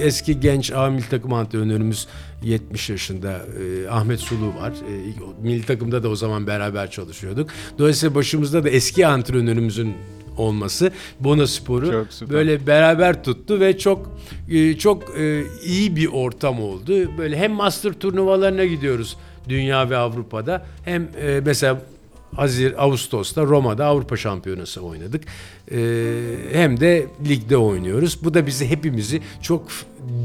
eski genç A milli takım antrenörümüz 70 yaşında e, Ahmet Sulu var. E, milli takımda da o zaman beraber çalışıyorduk. Dolayısıyla başımızda da eski antrenörümüzün olması Bona Spor'u böyle beraber tuttu ve çok e, çok e, iyi bir ortam oldu. Böyle hem master turnuvalarına gidiyoruz dünya ve Avrupa'da hem e, mesela Hazir Ağustos'ta Roma'da Avrupa Şampiyonası oynadık. E, hem de ligde oynuyoruz. Bu da bizi hepimizi çok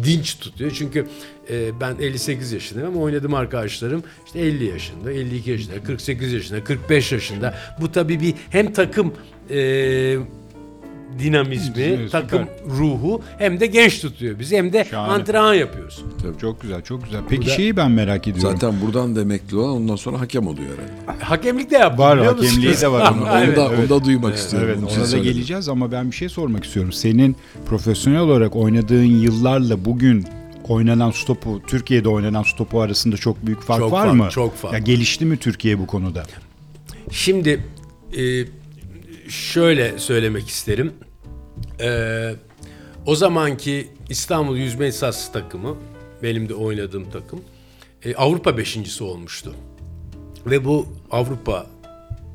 dinç tutuyor. Çünkü e, ben 58 yaşındayım ama oynadığım arkadaşlarım işte 50 yaşında, 52 yaşında, 48 yaşında, 45 yaşında. Bu tabii bir hem takım e, dinamizmi, Süper. takım ruhu hem de genç tutuyor bizi hem de Şahane. antrenman yapıyoruz. Çok güzel çok güzel. Peki Bu da- şeyi ben merak ediyorum. Zaten buradan da emekli olan ondan sonra hakem oluyor herhalde. Hakemlik de yaptım Var, biliyor musun? hakemliği de var. Onu, Ama- onu Evet, da, onu da duymak istiyorum. Evet Onun için ona da söyledim. geleceğiz ama ben bir şey sormak istiyorum. Senin profesyonel olarak oynadığın yıllarla bugün oynanan stopu, Türkiye'de oynanan stopu arasında çok büyük fark Çok var fark, mı? çok fark. Ya gelişti mi Türkiye bu konuda? Şimdi e, şöyle söylemek isterim. E, o zamanki İstanbul Yüzme Esas takımı, benim de oynadığım takım, e, Avrupa beşincisi olmuştu. Ve bu Avrupa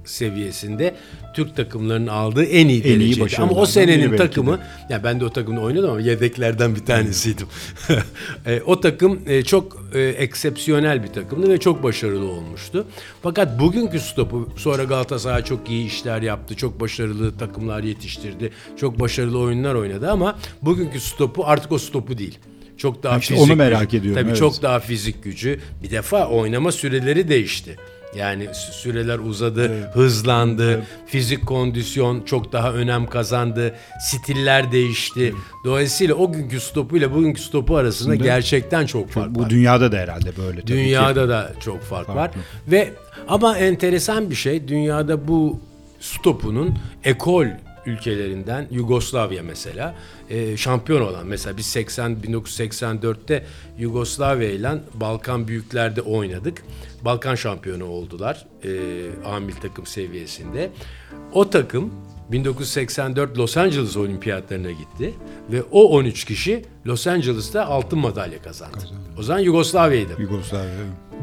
seviyesinde Türk takımlarının aldığı en iyi En iyi. Ama o senenin takımı, ya ben de o takımda oynadım ama yedeklerden bir tanesiydim. E, o takım e, çok e, eksepsiyonel bir takımdı ve çok başarılı olmuştu. Fakat bugünkü stopu sonra Galatasaray çok iyi işler yaptı. Çok başarılı takımlar yetiştirdi. Çok başarılı oyunlar oynadı ama bugünkü stopu artık o stopu değil. Çok daha İşte fizik onu merak gücü. ediyorum, Tabii evet. çok daha fizik gücü. Bir defa oynama süreleri değişti. Yani sü- süreler uzadı, hızlandı, fizik kondisyon çok daha önem kazandı, stiller değişti. Dolayısıyla o günkü stopuyla bugünkü stopu arasında gerçekten çok fark Bu var. dünyada da herhalde böyle tabii ki. Dünyada da çok fark var. Ve ama enteresan bir şey dünyada bu stopunun ekol ülkelerinden Yugoslavya mesela e, şampiyon olan mesela biz 80 1984'te Yugoslavya ile Balkan büyüklerde oynadık. Balkan şampiyonu oldular e, amil takım seviyesinde. O takım 1984 Los Angeles olimpiyatlarına gitti ve o 13 kişi Los Angeles'ta altın madalya kazandı. O zaman Yugoslavya'ydı. Yugoslavya.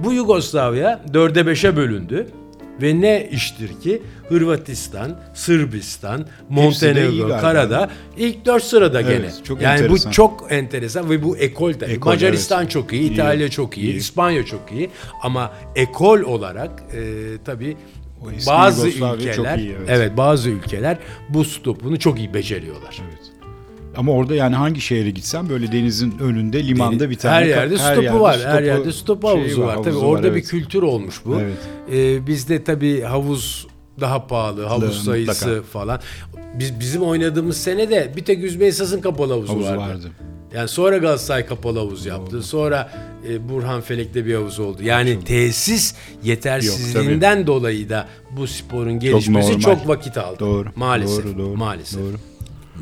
Bu Yugoslavya dörde beşe bölündü. Ve ne iştir ki Hırvatistan, Sırbistan, iyi Montenegro. Karadağ ilk dört sırada Evet, gene. çok yani enteresan. bu çok enteresan ve bu ekol tabii. Ekol, Macaristan evet. çok iyi, İyi. İtalya çok iyi, İyi. İspanya çok iyi ama ekol olarak e, tabii bazı Yugoslavya ülkeler iyi, evet. evet bazı ülkeler bu stopunu çok iyi beceriyorlar. Ama orada yani hangi şehre gitsen böyle denizin önünde limanda bir tane her yerde stopu yerde var. her stopu yerde stop şeyi havuzu var. Tabii havuzu orada var, bir evet. kültür olmuş bu. Evet. Ee, bizde tabii havuz daha pahalı, havuz Mutlaka. sayısı falan. Biz bizim oynadığımız sene de bir tek Yüzme Esas'ın kapalı havuzu, Havuzu vardı. vardı. Yani sonra Galatasaray kapalı havuz yaptı. Sonra e, Burhan Felek'te bir havuz oldu. Yani tesis yetersizliğinden dolayı da bu sporun gelişmesi normal. çok, vakit aldı. Doğru. Maalesef. Doğru, doğru, maalesef. Doğru.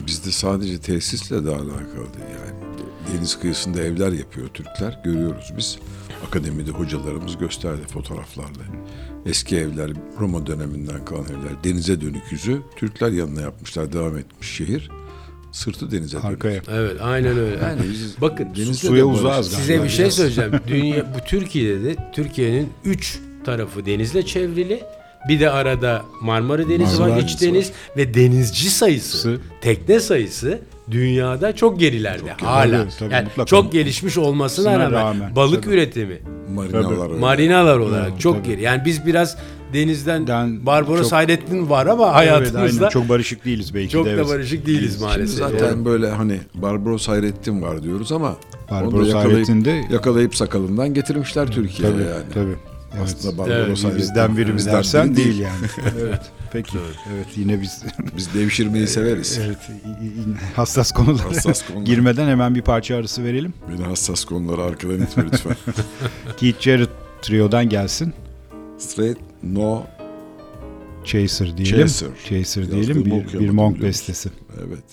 Bizde sadece tesisle de alakalı yani. Deniz kıyısında evler yapıyor Türkler. Görüyoruz biz. Akademide hocalarımız gösterdi fotoğraflarla. Eski evler, Roma döneminden kalan evler, denize dönük yüzü. Türkler yanına yapmışlar, devam etmiş şehir. Sırtı denize dönük. Arkaya. Evet, aynen öyle. Yani biz Bakın denizde suya uzağız galiba. Size bir şey söyleyeceğim. Dünya bu Türkiye'de de Türkiye'nin üç tarafı denizle çevrili Bir de arada Marmara Denizi Marmara var, Denizi iç deniz ve denizci sayısı, Sı- tekne sayısı dünyada çok gerilerde hala. Tabii, tabii, yani mutlaka. çok gelişmiş olmasına Olmasına rağmen, rağmen, balık tabii. üretimi, Marinalar öyle. marinalar olarak çok tabii. geri. Yani biz biraz denizden Den- Barbaros çok- Hayrettin var ama Evet, hayatımızda aynen. Çok barışık değiliz belki çok de. da evet. barışık değiliz maalesef. zaten böyle hani Barbaros Hayrettin var diyoruz ama Barbaros onu da yakalayıp, Hayrettin de- yakalayıp sakalından getirmişler Türkiye'ye Tabii, yani. tabii. Evet. Aslında Barbaros Evet, Bizden biri mi bizden dersen biri değil yani. evet. Peki. Evet yine biz Biz devşirmeyi severiz. evet hassas konulara Hassas konular. girmeden hemen bir parça arası verelim. Beni hassas konulara arkadan itme lütfen. Keith Jarrett Trio'dan gelsin. Straight No Chaser diyelim. Chaser. Chaser diyelim. Bir, bir monk bestesi. Evet.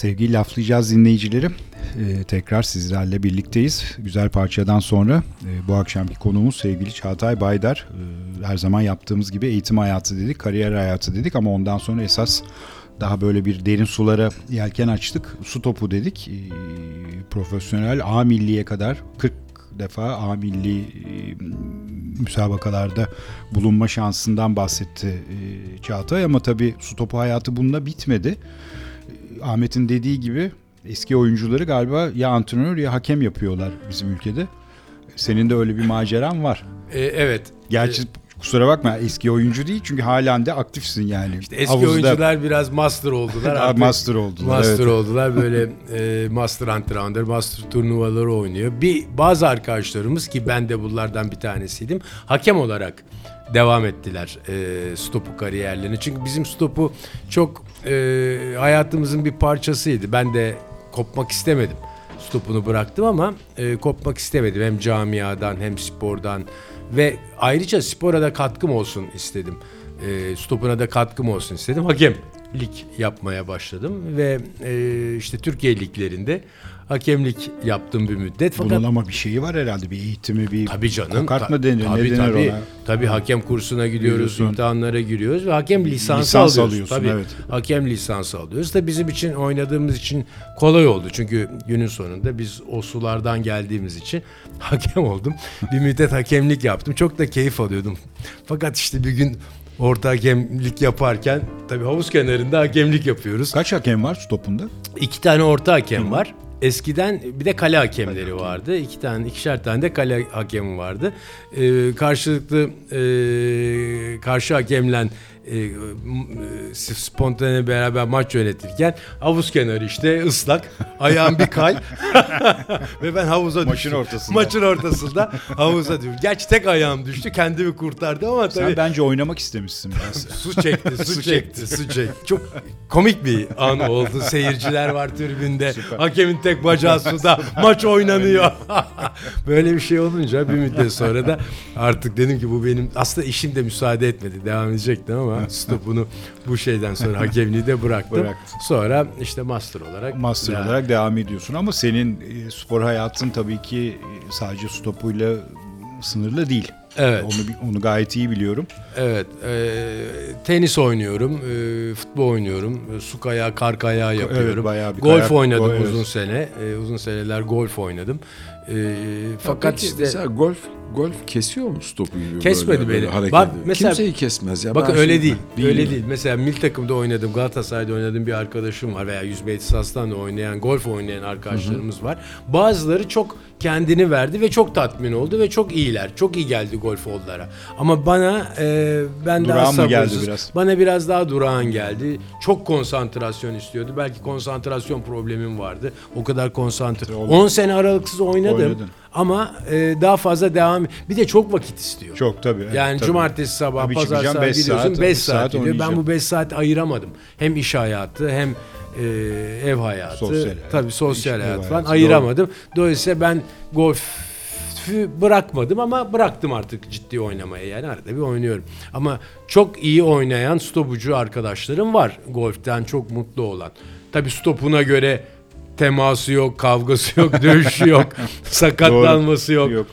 Sevgili laflayacağız dinleyicileri. Ee, tekrar sizlerle birlikteyiz. Güzel parçadan sonra e, bu akşamki konuğumuz sevgili Çağatay Baydar. Ee, her zaman yaptığımız gibi eğitim hayatı dedik, kariyer hayatı dedik ama ondan sonra esas daha böyle bir derin sulara yelken açtık. Su topu dedik. Ee, profesyonel A milliye kadar 40 defa A milli e, müsabakalarda bulunma şansından bahsetti e, Çağatay ama tabii su topu hayatı bununla bitmedi. E, Ahmet'in dediği gibi eski oyuncuları galiba ya antrenör ya hakem yapıyorlar bizim ülkede. Senin de öyle bir maceran var. E, evet. Gerçi kusura bakma eski oyuncu değil çünkü halen de aktifsin yani. İşte eski Havuzda oyuncular biraz master oldular. Artık master oldular, Master evet. oldular. Böyle e, master antrenör, master turnuvaları oynuyor. Bir bazı arkadaşlarımız ki ben de bunlardan bir tanesiydim. Hakem olarak devam ettiler e, stopu kariyerlerini. Çünkü bizim stopu çok e, hayatımızın bir parçasıydı. Ben de kopmak istemedim. Stopunu bıraktım ama e, kopmak istemedim. Hem camiadan hem spordan ve ayrıca spora da katkım olsun istedim. E, stopuna da katkım olsun istedim. Hakemlik yapmaya başladım ve e, işte Türkiye liglerinde hakemlik yaptım bir müddet. Fakat Bunun ama bir şeyi var herhalde bir eğitimi bir Tabii canım. kokart Ta- mı denir Tabii, ne denir tabii, ona? Tabii hakem kursuna gidiyoruz, Gidiyorsun. imtihanlara giriyoruz ve hakem lisansı Lisans alıyoruz. alıyorsun, tabii, evet. Hakem lisansı alıyoruz da bizim için oynadığımız için kolay oldu. Çünkü günün sonunda biz o sulardan geldiğimiz için hakem oldum. Bir müddet hakemlik yaptım. Çok da keyif alıyordum. Fakat işte bir gün orta hakemlik yaparken tabii havuz kenarında hakemlik yapıyoruz. Kaç hakem var stopunda? İki tane orta hakem var. Eskiden bir de kale hakemleri vardı. İki tane, ikişer tane de kale hakemi vardı. Ee, karşılıklı e, karşı hakemle e, e, spontane beraber maç yönetirken havuz kenarı işte ıslak ayağım bir kay ve ben havuza Maçın düştüm. ortasında. Maçın ortasında havuza düştüm. Gerçi tek ayağım düştü kendimi kurtardı ama tabii Sen bence oynamak istemişsin biraz. Su çekti, su, Su çekti, su çekti. Çok komik bir an oldu. Seyirciler var tribünde. Hakemin tek bacağı suda. Maç oynanıyor. Böyle bir şey olunca bir müddet sonra da artık dedim ki bu benim aslında işim de müsaade etmedi. Devam edecektim ama stopunu bu şeyden sonra hakemliği de bıraktım. Bıraktın. Sonra işte master olarak Master Ya- olarak devam ediyorsun ama senin e, spor hayatın tabii ki e, sadece stopuyla sınırlı değil. Evet. Onu onu gayet iyi biliyorum. Evet, e, tenis oynuyorum, e, futbol oynuyorum, e, su kayağı, kar kayağı yapıyorum. bayağı bir golf kayak- oynadım gol- evet. uzun sene, e, uzun seneler golf oynadım. E, fakat Peki işte mesela golf golf kesiyor mu stopu gibi Kesmedi böyle, beni. böyle? Bak mesela- Kimseyi kesmez ya. bakın öyle değil, öyle mi? değil. Mesela mil takımda oynadım, Galatasaray'da oynadığım bir arkadaşım var veya yüzme ihtisastan da oynayan, golf oynayan arkadaşlarımız var. Bazıları çok kendini verdi ve çok tatmin oldu ve çok iyiler. Çok iyi geldi golf oldulara. Ama bana e, ben daha Durağan geldi sabırsız. biraz? Bana biraz daha durağan geldi. Çok konsantrasyon istiyordu. Belki konsantrasyon problemim vardı. O kadar konsantre. Oldu. 10 sene aralıksız oynadım. Oynadın. Ama e, daha fazla devam. Bir de çok vakit istiyor. Çok tabii. evet, Yani tabii. cumartesi sabah, Tabii pazar sabah beş gidiyorsun saat, 5 beş saat, saat gidiyor. Ben bu oynayacaksın. 5 saat ayıramadım. Hem iş hayatı hem e, ev hayatı. Sosyal hayat. Tabii sosyal hayat falan hayatı, ayıramadım. Dolayısıyla ben golf bırakmadım ama bıraktım artık ciddi oynamaya yani arada bir oynuyorum. Ama çok iyi oynayan stopucu arkadaşlarım var golften çok mutlu olan. Tabii stopuna göre teması yok, kavgası yok, dövüşü yok, sakatlanması yok. Yok.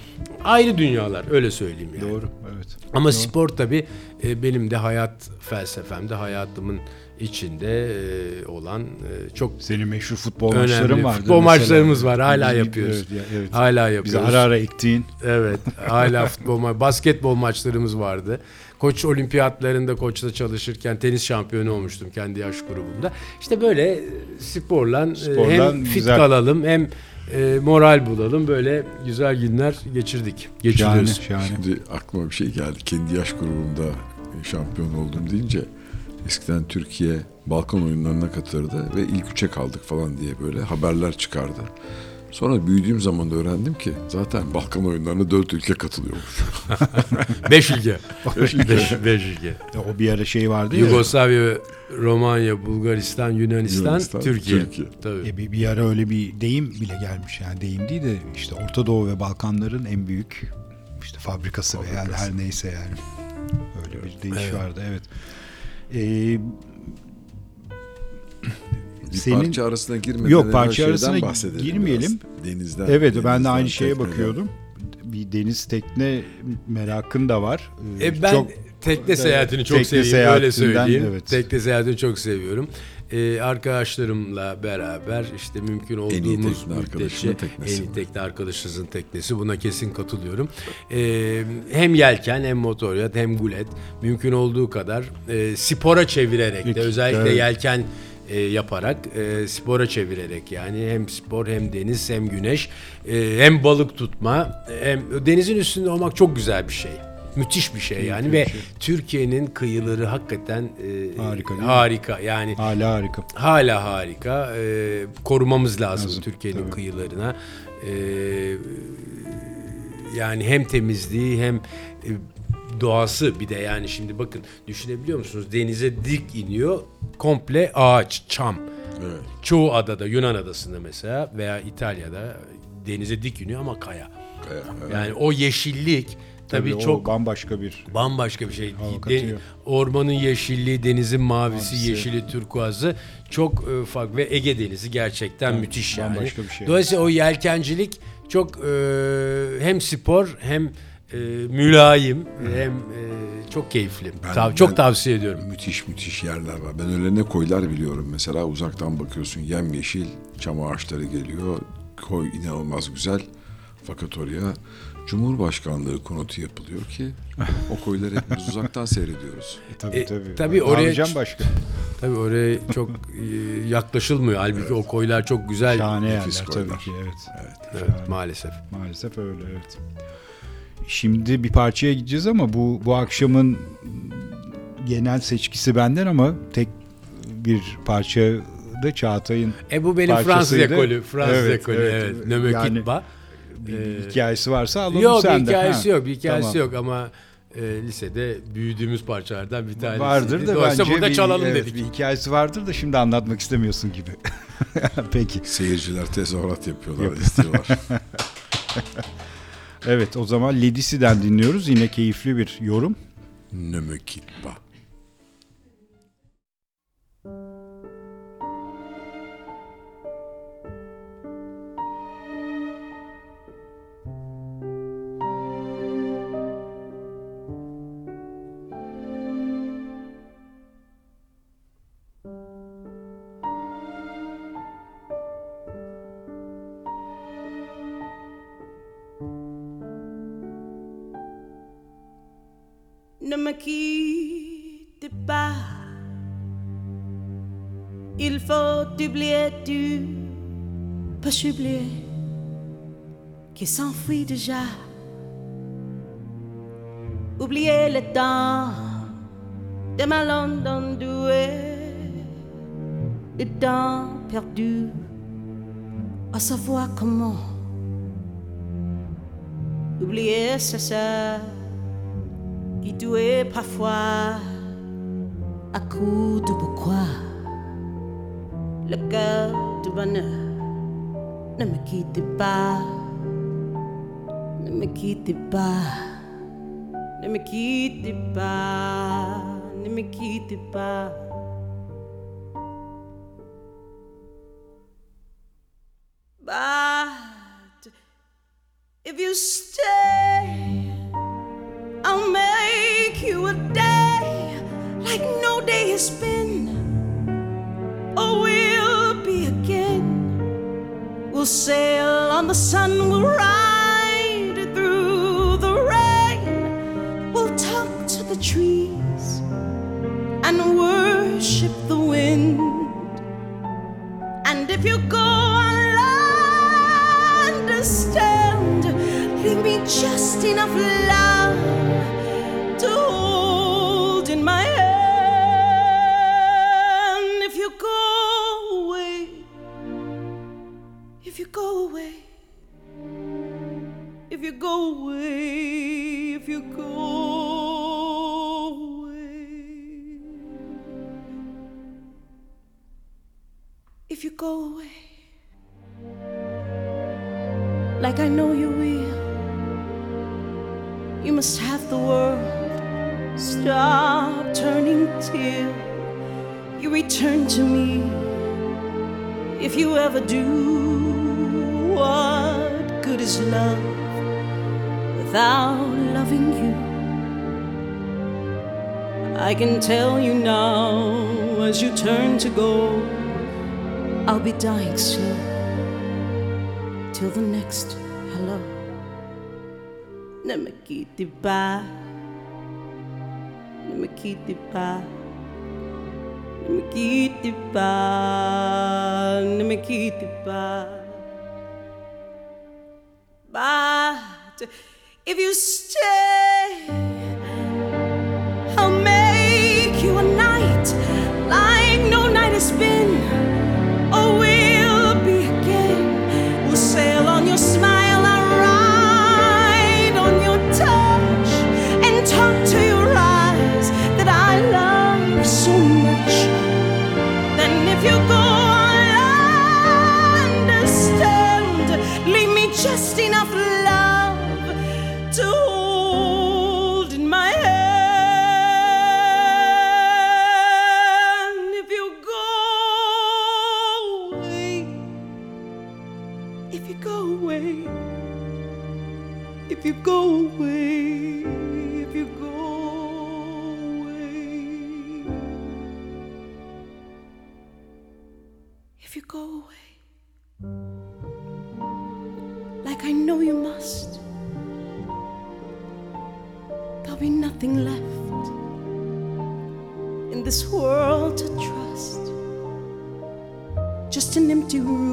Ayrı dünyalar öyle söyleyeyim yani. Doğru. Evet. Ama spor tabii e, benim de hayat felsefemde, hayatımın içinde e, olan e, çok Senin meşhur futbol önemli. maçların vardı. Futbol maçlarımız var. Hala yapıyoruz. Evet, evet. Hala Bize yapıyoruz. ara ara ektiğin. Evet. Hala futbol basketbol maçlarımız vardı. Koç olimpiyatlarında koçla çalışırken tenis şampiyonu olmuştum kendi yaş grubumda. İşte böyle e, sporla, e, Spordan hem fit güzel. kalalım hem e, moral bulalım. Böyle güzel günler geçirdik. Geçiriyoruz. şahane. Şimdi aklıma bir şey geldi. Kendi yaş grubumda şampiyon oldum deyince eskiden Türkiye Balkan oyunlarına katılırdı ve ilk üçe kaldık falan diye böyle haberler çıkardı. Sonra büyüdüğüm zaman da öğrendim ki zaten Balkan oyunlarına dört ülke katılıyormuş. Beş ülke. beş, beş ülke. Ya O bir ara şey vardı ya. Yugoslavya, Romanya, Bulgaristan, Yunanistan, Yunanistan, Türkiye. Türkiye. Tabii. E, bir, bir ara öyle bir deyim bile gelmiş yani deyim değil de işte Orta Doğu ve Balkanların en büyük işte fabrikası, veya her neyse yani öyle bir deyiş Evet. vardı evet. Ee, Bir Senin- parça arasına girmeden Yok, parça arasına bahsedelim girmeyelim. biraz. Denizden. Evet ben de denizden, aynı şeye tekneden. bakıyordum. Bir deniz tekne merakın da var. Ee, E ben çok- tekne seyahatini çok Tekne seviyorum öyle söyleyeyim. evet. Tekne seyahatini çok seviyorum. Ee, arkadaşlarımla beraber işte mümkün olduğumuz tekne arkadaşının müddetçe teknesi. en iyi tekne arkadaşınızın teknesi buna kesin katılıyorum. Ee, hem yelken hem motoryat hem gulet mümkün olduğu kadar e, spora çevirerek de özellikle evet. yelken e, yaparak e, spora çevirerek yani hem spor hem deniz hem güneş e, hem balık tutma hem denizin üstünde olmak çok güzel bir şey. Müthiş bir şey yani ve Türkiye'nin kıyıları hakikaten e, Harika harika. Yani Hala harika. hala harika. E, korumamız lazım Lazım, Türkiye'nin kıyılarına. E, yani hem temizliği hem e, doğası bir de yani şimdi bakın düşünebiliyor musunuz denize dik iniyor komple ağaç çam Evet. çoğu adada Yunan adasında mesela veya İtalya'da denize dik iniyor ama kaya Kaya, evet. yani o yeşillik tabii, o çok bambaşka bir bambaşka bir şey. De- ormanın yeşilliği, denizin mavisi, Mavisi. yeşili, turkuazı çok e, farklı ve Ege Denizi gerçekten müthiş yani. bambaşka bir şey. Dolayısıyla o yelkencilik çok e, hem spor hem e, mülayim hem e, çok keyifli. Ben- Tav- çok ben- tavsiye ediyorum. Müthiş müthiş yerler var. Ben öyle ne koylar biliyorum. Mesela uzaktan bakıyorsun yemyeşil çam ağaçları geliyor. Koy inanılmaz güzel. Fakat oraya Cumhurbaşkanlığı konutu yapılıyor ki o koyları hepimiz uzaktan seyrediyoruz. tabii E, tabii. tabii Ne oraya- yapacağım başka? Tabii oraya çok e, yaklaşılmıyor. Halbuki o koylar çok güzel. Şahane yerler nefis tabii koylar. ki evet. Evet, maalesef. Maalesef öyle evet. Şimdi bir parçaya gideceğiz ama bu bu akşamın genel seçkisi benden ama tek bir parça da Çağatay'ın E bu benim Fransız ekolü. Fransız Evet, ekolü evet. evet. Nöme Yani- Kitba. bir, bir Ee, hikayesi varsa alalım Yok bir senden. hikayesi Ha, yok. Bir hikayesi tamam. yok ama e, lisede büyüdüğümüz parçalardan bir tanesi. Vardır da Dolayısıyla bence burada bir, çalalım evet, dedik. bir hikayesi vardır da şimdi anlatmak istemiyorsun gibi. Peki. Seyirciler tezahürat yapıyorlar, istiyorlar. Evet o zaman Ledisi'den dinliyoruz. Yine keyifli bir yorum. ne. Faut oublier, tu peux oublier qui s'enfuit déjà. Oublier le temps de ma douée, le temps perdu à savoir comment. Oublier c'est ça qui douait parfois à coup de pourquoi le cœur du bonheur ne me quitte pas, ne me quitte pas, ne me quitte pas, ne me quitte pas. But if you stay, I'll make you a day like no day has been or will be again. We'll sail on the sun, we'll ride through the rain, we'll talk to the trees and worship the wind. And if you go, I'll understand. Leave me just enough love to if you go away, if you go away, if you go away, if you go away, like I know you will. You must have the world. Stop turning till you return to me. If you ever do. What good is love without loving you? I can tell you now as you turn to go, I'll be dying slow till the next hello. Namakitiba, Namakitiba, Namakitiba, Namakitiba. But if you stay, to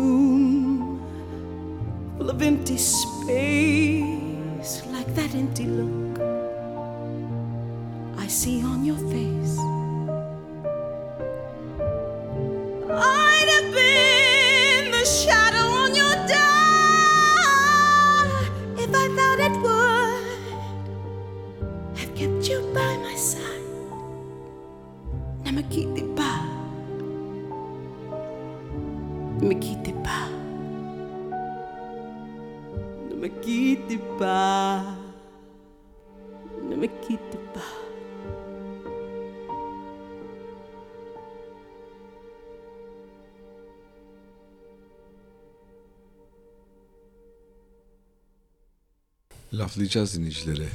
Laflayacağız dinleyicileri.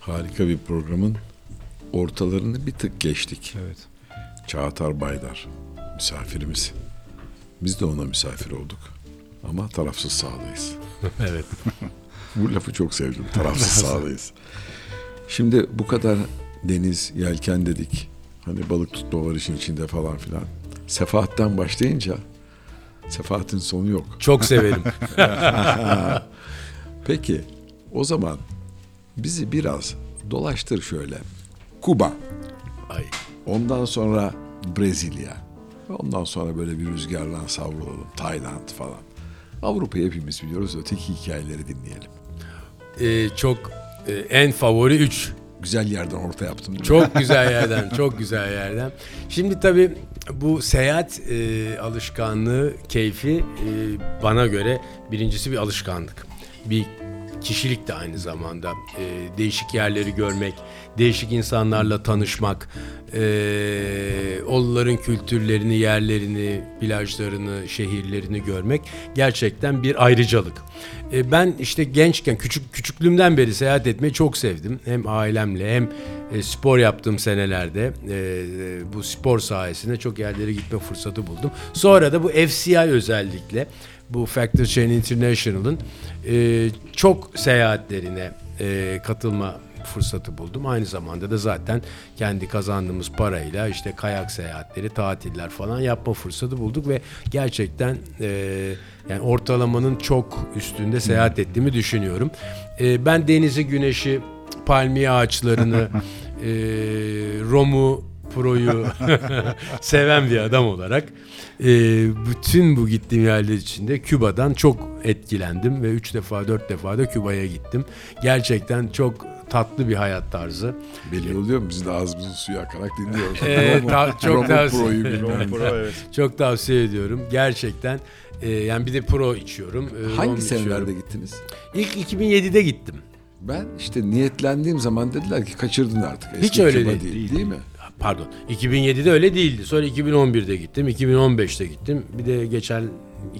Harika bir programın ortalarını bir tık geçtik. Evet. Çağatar Baydar misafirimiz. Biz de ona misafir olduk. Ama tarafsız sağdayız. evet. Bu lafı çok sevdim. Tarafsız sağdayız. Şimdi bu kadar deniz, yelken dedik. Hani balık tutma var işin içinde falan filan. Sefahatten başlayınca sefahatin sonu yok. Çok severim. Peki o zaman bizi biraz dolaştır şöyle. Kuba, Ay. ondan sonra Brezilya, ondan sonra böyle bir rüzgarla savrulalım. Tayland falan. Avrupa'yı hepimiz biliyoruz. Öteki hikayeleri dinleyelim. Ee, çok e, en favori 3 Güzel yerden orta yaptım. Çok güzel yerden, çok güzel yerden. Şimdi tabii bu seyahat e, alışkanlığı, keyfi e, bana göre birincisi bir alışkanlık. Bir kişilik de aynı zamanda. E, değişik yerleri görmek, değişik insanlarla tanışmak, e, onların kültürlerini, yerlerini, plajlarını, şehirlerini görmek gerçekten bir ayrıcalık. E, ben işte gençken, küçük küçüklüğümden beri seyahat etmeyi çok sevdim. Hem ailemle hem e, spor yaptığım senelerde e, bu spor sayesinde çok yerlere gitme fırsatı buldum. Sonra da bu FCI özellikle bu Factor Chain International'ın e, çok seyahatlerine e, katılma fırsatı buldum. Aynı zamanda da zaten kendi kazandığımız parayla işte kayak seyahatleri, tatiller falan yapma fırsatı bulduk ve gerçekten e, yani ortalamanın çok üstünde seyahat ettiğimi düşünüyorum. E, ben denizi, güneşi, palmiye ağaçlarını, e, Rom'u, Pro'yu seven bir adam olarak e, bütün bu gittiğim yerler içinde Küba'dan çok etkilendim ve üç defa dört defa da Küba'ya gittim. Gerçekten çok tatlı bir hayat tarzı. Belli oluyor mu? Biz de ağzımızın suyu akarak dinliyoruz. Ee, ta- çok Romo tavsiye- Pro'yu bilmem ne. Çok tavsiye ediyorum. Gerçekten e, yani bir de pro içiyorum. e, Hangi içiyorum. senelerde gittiniz? İlk 2007'de gittim. Ben işte niyetlendiğim zaman dediler ki kaçırdın artık. Eski Hiç öyle Küba değil. değil. Değil mi? Pardon 2007'de öyle değildi. Sonra 2011'de gittim, 2015'te gittim. Bir de geçen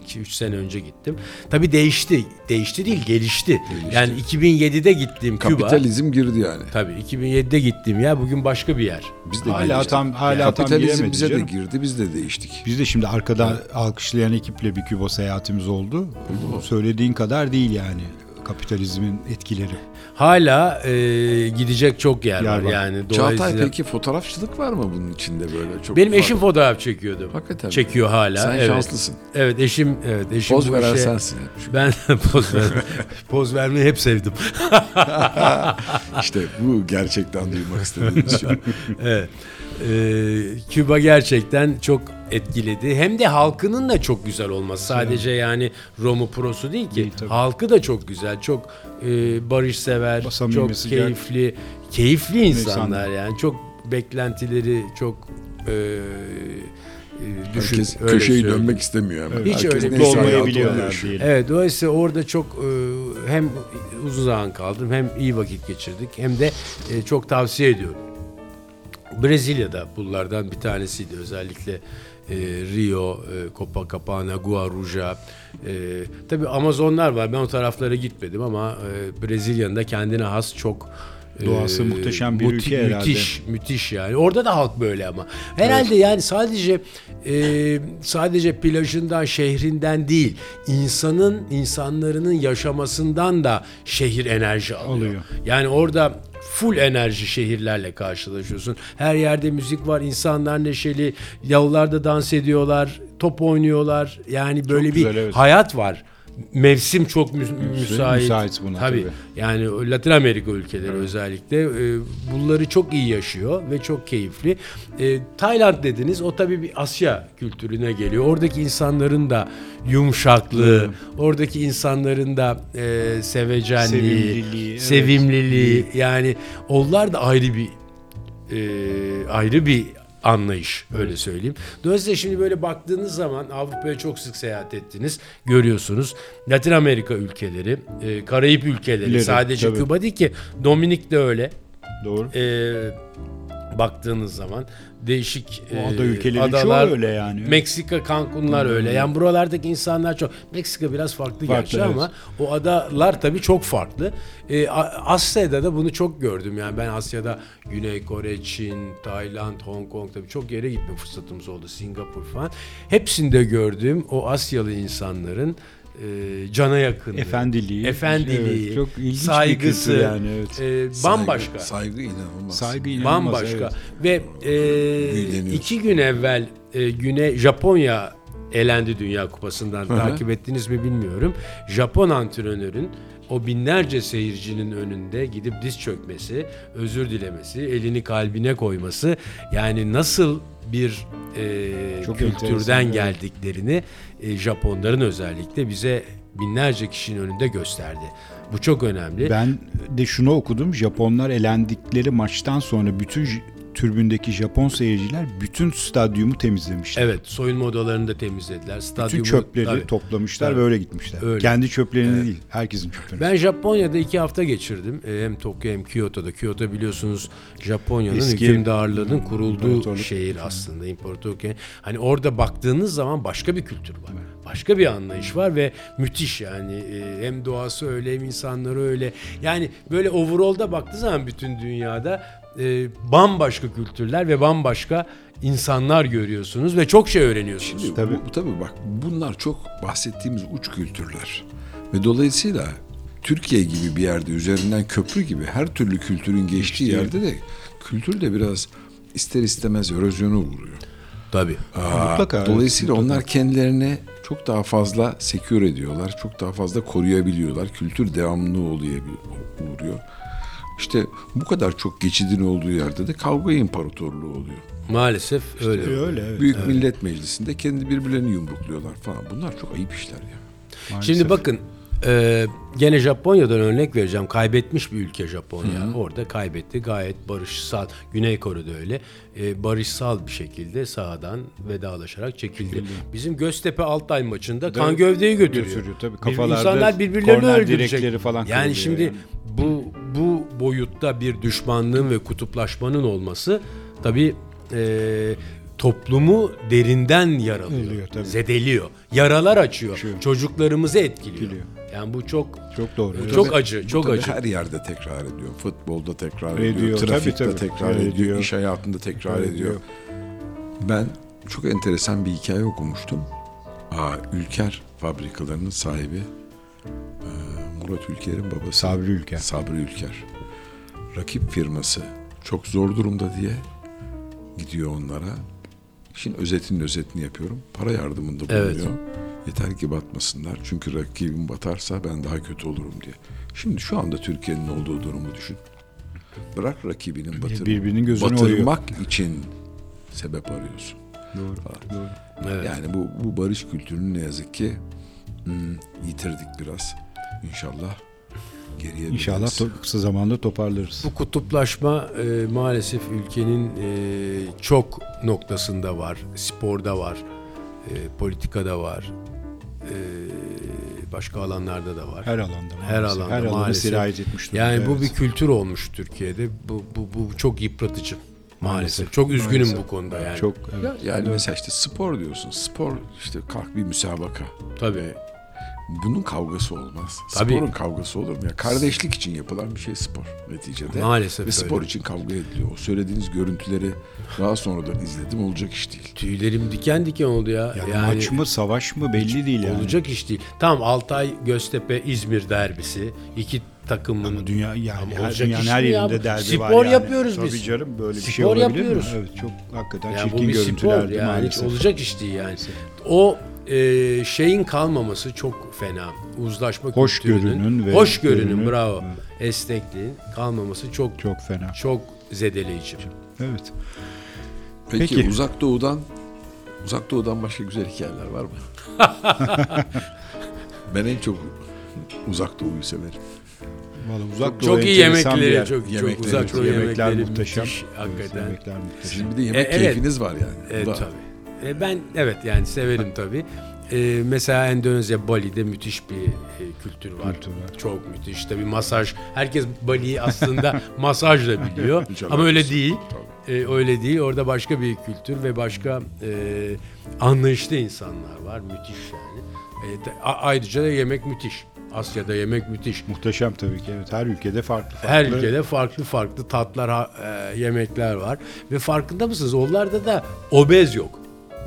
2-3 sene önce gittim. Tabii değişti. Değişti değil, gelişti. Yani 2007'de gittiğim Küba. Kapitalizm girdi yani. Tabii 2007'de gittiğim yer bugün başka bir yer. Biz de Hala girdik. tam hala tam Kapitalizm bize canım. de girdi, biz de değiştik. Biz de şimdi arkada alkışlayan ekiple bir Küba seyahatimiz oldu. Söylediğin kadar değil yani kapitalizmin etkileri. Hala e, gidecek çok yer, Yer var. var. Yani Çağatay peki fotoğrafçılık var mı bunun içinde böyle çok benim eşim fotoğraf çekiyordu. Hakikaten? Çekiyor hala. Sen evet. şanslısın. Evet eşim evet eşim Poz veren işe- sensin. Ben poz ver, poz vermeyi hep sevdim. işte bu gerçekten duymak istediğimiz şey. Evet. Ee, Küba gerçekten çok etkiledi. Hem de halkının da çok güzel olması. Sadece yani Romu prosu değil ki. Değil, tabii. Halkı da çok güzel. Çok e, barışsever, Samimi, çok sıcak. keyifli, keyifli insanlar yani. Çok beklentileri çok e, e, düşün. Herkes öyle köşeyi söyleyeyim. dönmek istemiyor hemen. Hiç Herkes öyle olmayabiliyorlar diyelim. Evet dolayısıyla orada çok e, hem uzun zaman kaldım hem iyi vakit geçirdik hem de e, çok tavsiye ediyorum. Brezilya'da bunlardan bir tanesiydi özellikle e, Rio, e, Copacabana, Guarujá. E, tabii Amazonlar var ben o taraflara gitmedim ama e, Brezilya'nın da kendine has çok e, Doğası muhteşem bir ülke herhalde. Müthiş, müthiş yani. Orada da halk böyle ama. Herhalde yani sadece e, sadece plajından, şehrinden değil, insanın insanların yaşamasından da şehir enerji alıyor. Alıyor. Yani orada full enerji şehirlerle karşılaşıyorsun. Her yerde müzik var, insanlar neşeli, yollarda dans ediyorlar, top oynuyorlar. Yani böyle bir güzel, evet. hayat var. Mevsim çok mü- müsait. müsait buna, tabii. tabii. Yani Latin Amerika ülkeleri özellikle e, bunları çok iyi yaşıyor ve çok keyifli. E, Tayland dediniz o tabii bir Asya kültürüne geliyor. Oradaki insanların da yumuşaklığı, oradaki insanların da e, sevecenliği, Sevimliliği, evet. sevimliliği yani onlar da ayrı bir e, ayrı bir anlayış öyle söyleyeyim. Dolayısıyla şimdi böyle baktığınız zaman Avrupa'ya çok sık seyahat ettiniz. Görüyorsunuz. Latin Amerika ülkeleri, e, Karayip ülkeleri İleri, sadece tabii. Küba değil ki Dominik de öyle. Doğru. E, baktığınız zaman değişik O e, ada ülkeleri adalar, çoğu öyle yani. Meksika, Cancunlar öyle. Yani buralardaki insanlar çok. Meksika biraz farklı, Farklı, gerçi evet. ama o adalar tabii çok farklı. A- Asya'da da bunu çok gördüm. Yani ben Asya'da Güney Kore, Çin, Tayland, Hong Kong tabii çok yere gitme fırsatımız oldu. Singapur falan. Hepsinde gördüğüm o Asyalı insanların e, cana yakınlığı, Efendiliği. efendiliği, Evet, çok ilginç bir saygısı, kültür yani, evet. e, bambaşka. Saygı, saygı inanılmaz. Saygı inanılmaz. Bambaşka. evet. Ve e, iki gün evvel e, güne Japonya elendi Dünya Kupası'ndan. Takip ettiniz mi bilmiyorum. Japon antrenörün o binlerce seyircinin önünde gidip diz çökmesi, özür dilemesi, elini kalbine koyması yani nasıl bir e, Çok kültürden geldiklerini e, Japonların özellikle bize binlerce kişinin önünde gösterdi. Bu çok önemli. Ben de şunu okudum. Japonlar elendikleri maçtan sonra bütün türbündeki Japon seyirciler bütün stadyumu temizlemişler. Evet, soyunma odalarını da temizlediler. Bütün Stadyumu çöpleri Tabii. toplamışlar Tabii. ve öyle gitmişler. Öyle. Kendi çöplerini değil, herkesin çöplerini. Ben Japonya'da iki hafta geçirdim. Ee, Hem Tokyo hem Kyoto'da. Kyoto biliyorsunuz Japonya'nın Eski- hükümdarlığının kurulduğu şehir aslında. İmparatorluk. Hani orada baktığınız zaman başka bir kültür var. Başka bir anlayış var ve müthiş yani. Ee, Hem doğası öyle hem insanları öyle. Yani böyle overall'da baktığı zaman bütün dünyada e, bambaşka kültürler ve bambaşka insanlar görüyorsunuz ve çok şey öğreniyorsunuz. Şimdi Tabii. Bu, tabii bak bunlar çok bahsettiğimiz uç kültürler. Ve dolayısıyla Türkiye gibi bir yerde üzerinden köprü gibi her türlü kültürün geçtiği yerde de kültür de biraz ister istemez erozyona uğruyor. Tabii. Aa, Mutlaka, Dolayısıyla mutlaka. onlar kendilerini çok daha fazla secure ediyorlar. Çok daha fazla koruyabiliyorlar. Kültür devamlı oluyor, uğruyor. İşte bu kadar çok geçidin olduğu yerde de kavga imparatorluğu oluyor. Maalesef öyle. E, öyle evet. Büyük Millet Meclisi'nde kendi birbirlerini yumrukluyorlar falan. Bunlar çok ayıp işler ya. Maalesef. Şimdi bakın e, gene Japonya'dan örnek vereceğim. Kaybetmiş bir ülke Japonya. Orada kaybetti. Gayet barışsal. Güney Kore'de öyle. E, barışsal bir şekilde sahadan vedalaşarak çekildi. Bizim Göztepe Altay maçında kan gövdeyi götürüyor. Götürüyor, tabii. Kafalarda İnsanlar birbirlerini öldürecek. falan yani şimdi yani. bu bu boyutta bir düşmanlığın ve kutuplaşmanın olması tabii e, toplumu derinden yaralıyor, Ölüyor, tabii. zedeliyor, yaralar açıyor, Şu- çocuklarımızı etkiliyor. Etkiliyor. Yani bu çok Çok doğru. evet. çok acı, çok Tabii acı. Her yerde tekrar ediyor. Futbolda tekrar Ediyor, ediyor. tabii, Trafikte tabii. tekrar Ediyor. ediyor. iş hayatında tekrar Ediyor. ediyor. Ben çok enteresan bir hikaye okumuştum. Aa, Ülker fabrikalarının sahibi e, Murat Ülker'in babası. Sabri Ülker. Sabri Ülker. Rakip firması çok zor durumda diye gidiyor onlara. İşin özetinin özetini yapıyorum. Para yardımında bulunuyor. Evet. Yeter ki batmasınlar. Çünkü rakibim batarsa ben daha kötü olurum diye. Şimdi şu anda Türkiye'nin olduğu durumu düşün. Bırak rakibinin batır, Birbirinin gözünü batırmak için sebep arıyorsun. Doğru. Doğru. Evet. Yani bu, bu barış kültürünü ne yazık ki hmm, yitirdik biraz. İnşallah geriye İnşallah to- kısa zamanda toparlarız. Bu kutuplaşma e, maalesef ülkenin e, çok noktasında var. Sporda var, e, politikada var, başka alanlarda da var. Her alanda. Her maalesef. alanda Her alanda maalesef. sirayet etmiş durumda. Yani bu evet. bir kültür olmuş Türkiye'de. Bu, bu, bu çok yıpratıcı maalesef. Maalesef. Çok üzgünüm Maalesef. bu konuda yani. çok evet. Ya- Yani mesela işte spor diyorsun. Spor işte kalk bir müsabaka. Tabii. Bunun kavgası olmaz. Tabii. Sporun kavgası olur mu? Ya kardeşlik için yapılan bir şey spor neticede. Maalesef Ve spor öyle. için kavga ediliyor. O söylediğiniz görüntüleri daha sonradan izledim olacak iş değil. Tüylerim diken diken oldu ya. Yani, maç mı savaş mı belli değil yani. Olacak iş değil. Tamam Altay Göztepe İzmir derbisi. iki takımın Ama dünya yani Ama her, olacak dünyanın iş her ya yerinde bu? derbi Spor var yani. yapıyoruz Tabii biz. canım böyle bir Spor şey olabilir yapıyoruz. mi? Evet çok hakikaten Yani bu çirkin bir spor görüntülerdi yani maalesef. hiç olacak iş değil yani. O e, şeyin kalmaması çok fena. Uzlaşma Hoşgörünün kültürünün, ve- hoşgörünün görünün- bravo. Esnekliğin kalmaması çok Çok fena. çok zedeleyici. Evet. Peki, Peki. uzak doğudan uzak doğudan başka güzel hikayeler var mı? ben en çok uzak doğuyu severim. Vallahi uzak Çok Doğu iyi yemekleri, çok çok Yemekleri uzak çok- doğu yemekler yemekleri muhteşem. müthiş hakikaten. Yemekler muhteşem. Sizin bir de yemek E, evet. keyfiniz var yani. Evet tabii. E, ben evet yani severim tabii. E, mesela Endonezya Bali'de müthiş bir e, kültür var. Kültür var. Çok müthiş. Tabii masaj. Herkes Bali'yi aslında masajla biliyor. Ama öyle değil. E, öyle değil. Orada başka bir kültür ve başka e, anlayışlı insanlar var. Müthiş yani. E, de- a- ayrıca da yemek müthiş. Asya'da yemek müthiş. Muhteşem tabii ki. Evet her ülkede farklı farklı. Her ülkede farklı farklı tatlar, e, yemekler var. Ve farkında mısınız? Onlarda da obez yok.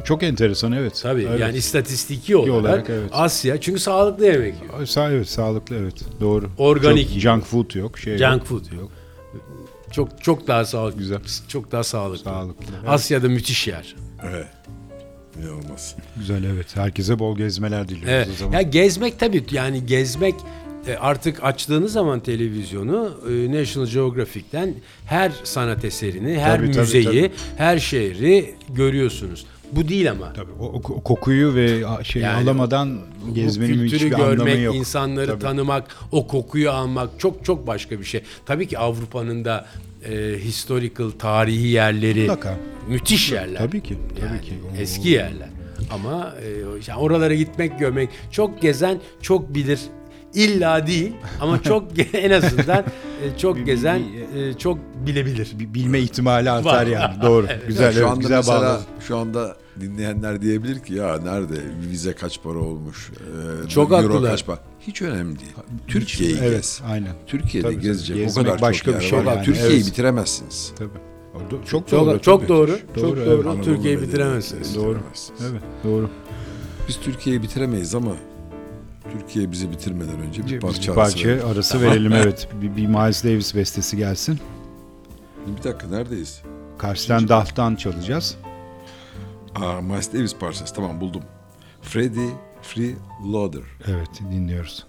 Çok enteresan evet. Tabii evet. yani istatistiki olarak, olarak, evet. Asya çünkü sağlıklı yemek yiyor. Sa evet sağlıklı evet doğru. Organik. Çok junk food yok. Şey Junk yok. food yok. Çok çok daha sağlıklı. Güzel. Çok daha sağlıklı. Sağlıklı. Evet. Asya'da müthiş yer. Evet. İnanılmaz. Güzel evet. Herkese bol gezmeler diliyoruz Evet. o zaman. Ya gezmek tabii yani gezmek e, artık açtığınız zaman televizyonu e, National Geographic'ten her sanat eserini, her Tabii, tabii, müzeyi, tabii. her şehri görüyorsunuz. Bu değil ama. Tabii o, o kokuyu ve şey Yani alamadan gezmenin hiçbir anlamı görmek, yok. insanları Tabii. tanımak, o kokuyu almak çok çok başka bir şey. Tabii ki Avrupa'nın da e, historical tarihi yerleri Mutlaka. müthiş yerler. Tabii ki, tabii Yani ki. O- Eski yerler. Ama e, yani oralara gitmek, görmek çok gezen çok bilir. İlla değil ama çok en azından e, çok gezen e, çok bilebilir. Bilme ihtimali artar Var. yani. Doğru. Güzel Ya şu evet, anda güzel mesela şu anda dinleyenler diyebilir ki ya nerede vize kaç para olmuş? Ee, Çok euro haklılar. kaç para? Hiç önemli değil. Türkiye'yi Evet, gez. aynen. Türkiye'de Tabii, gezecek o kadar başka çok bir yer şey var. yani, Türkiye'yi evet. bitiremezsiniz. Tabii. Çok Çok doğru. çok tabii. doğru. Çok Doğru, doğru. evet. Türkiye'yi bitiremezsiniz. Doğru. Evet, doğru. Biz Türkiye'yi bitiremeyiz ama Türkiye bizi bitirmeden önce bir Bir parça, parça, arası arası, verelim. evet. Bir, bir Miles Davis bestesi gelsin. Bir dakika neredeyiz? Karşıdan Daft'tan çalacağız. Aa, Miles Davis parçası tamam buldum. Freddie Free Loader. Evet dinliyoruz.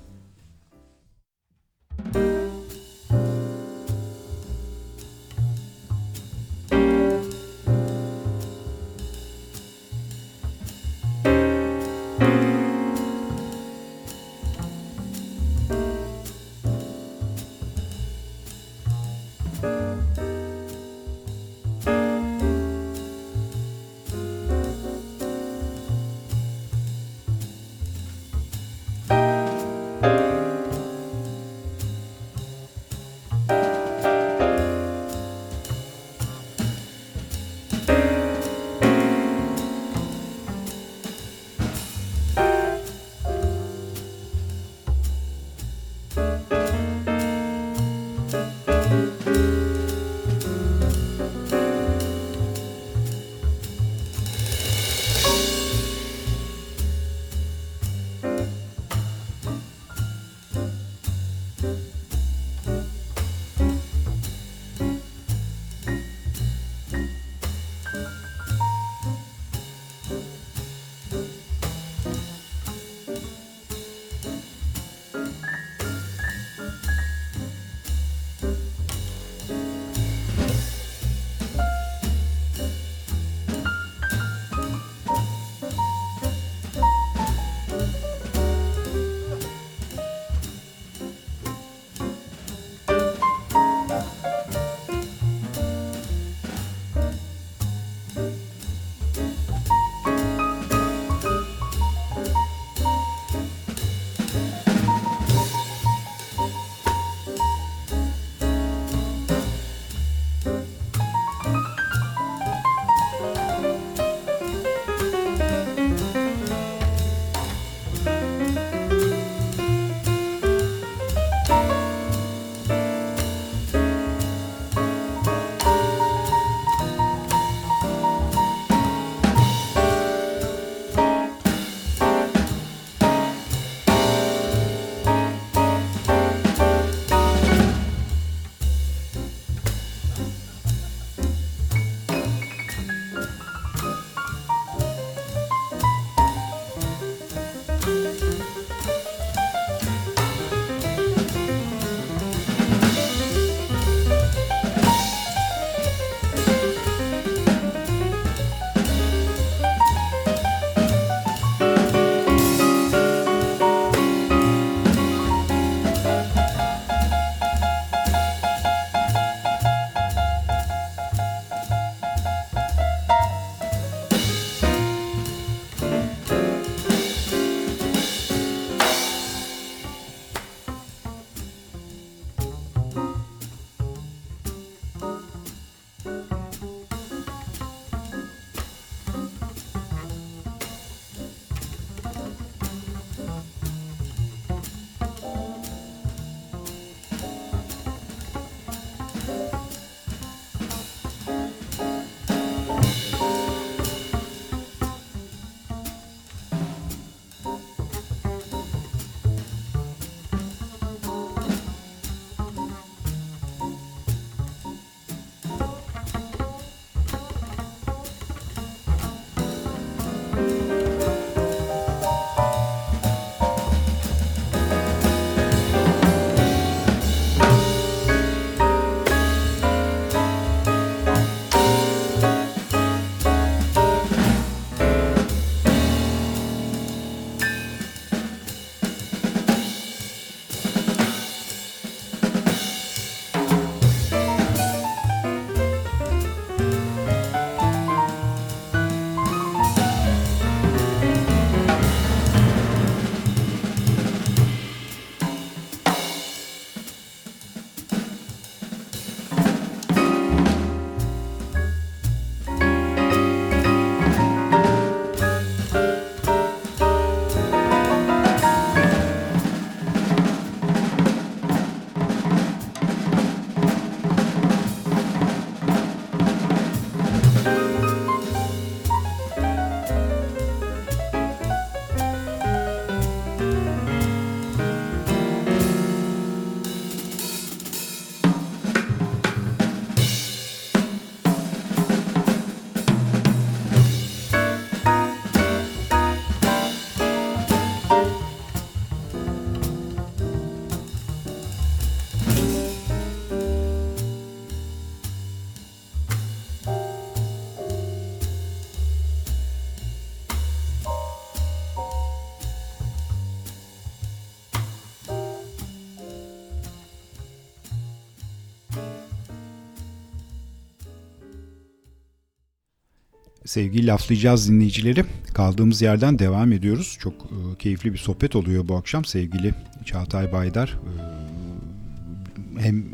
Sevgili laflayacağız dinleyicileri. Kaldığımız yerden devam ediyoruz. Çok e, keyifli bir sohbet oluyor bu akşam. Sevgili Çağatay Baydar e, hem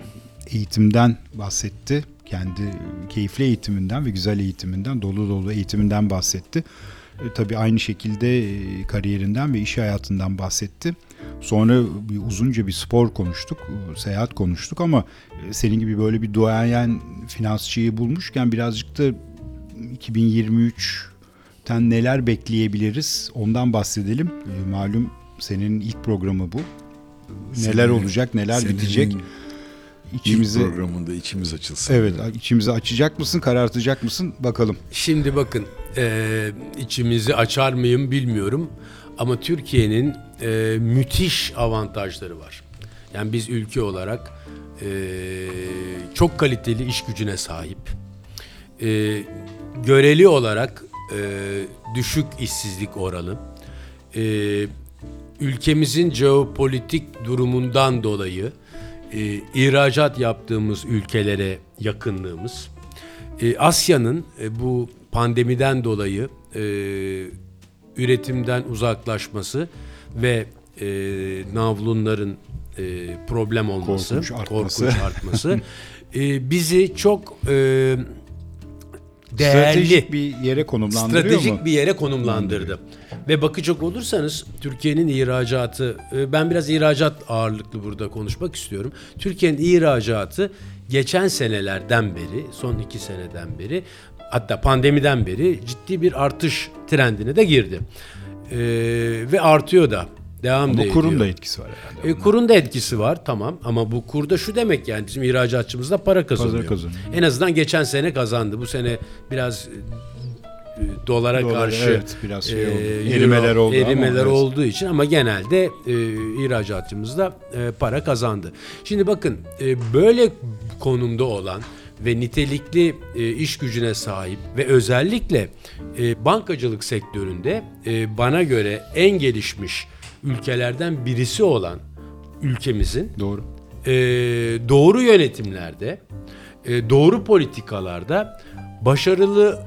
eğitimden bahsetti. Kendi keyifli eğitiminden ve güzel eğitiminden, dolu dolu eğitiminden bahsetti. E, tabii aynı şekilde e, kariyerinden ve iş hayatından bahsetti. Sonra bir uzunca bir spor konuştuk, e, seyahat konuştuk ama e, senin gibi böyle bir duayen finansçıyı bulmuşken birazcık da 2023'ten neler bekleyebiliriz ondan bahsedelim. E, Malum senin ilk programı bu. Neler Senin- olacak, neler senin bitecek. İçimizi... İçimizi programında içimiz açılsın. Evet, içimizi açacak mısın, karartacak mısın bakalım. Şimdi bakın e, içimizi açar mıyım bilmiyorum ama Türkiye'nin e, müthiş avantajları var. Yani biz ülke olarak e, çok kaliteli iş gücüne sahip, e, göreli olarak e, düşük işsizlik oranı, e, ülkemizin jeopolitik durumundan dolayı e, ihracat yaptığımız ülkelere yakınlığımız, e, Asya'nın e, bu pandemiden dolayı e, üretimden uzaklaşması ve e, navlunların e, problem olması, Korkunç artması. korkunç artması e, bizi çok e, değerli Stratejik bir yere konumlandırıyor stratejik mu? bir yere konumlandırdı. Ve bakacak olursanız Türkiye'nin ihracatı, e, ben biraz ihracat ağırlıklı burada konuşmak istiyorum. Türkiye'nin ihracatı geçen senelerden beri, son iki seneden beri, hatta pandemiden beri ciddi bir artış trendine de girdi. E, ve artıyor da. Devam da Bu kurun ediyor. da etkisi var herhalde. E, kurun da etkisi var tamam ama bu kurda şu demek yani bizim ihracatçımız da para kazanıyor. kazanıyor. En azından geçen sene kazandı. Bu sene biraz e, dolara Dolar, karşı evet, biraz şey e, oldu. euro- Erimeler oldu ama, erimeler evet. olduğu için ama genelde e, ihracatçımız da e, para kazandı. Şimdi bakın e, böyle konumda olan ve nitelikli e, iş gücüne sahip ve özellikle e, bankacılık sektöründe e, bana göre en gelişmiş ülkelerden birisi olan ülkemizin Doğru. e, doğru yönetimlerde, e, doğru politikalarda başarılı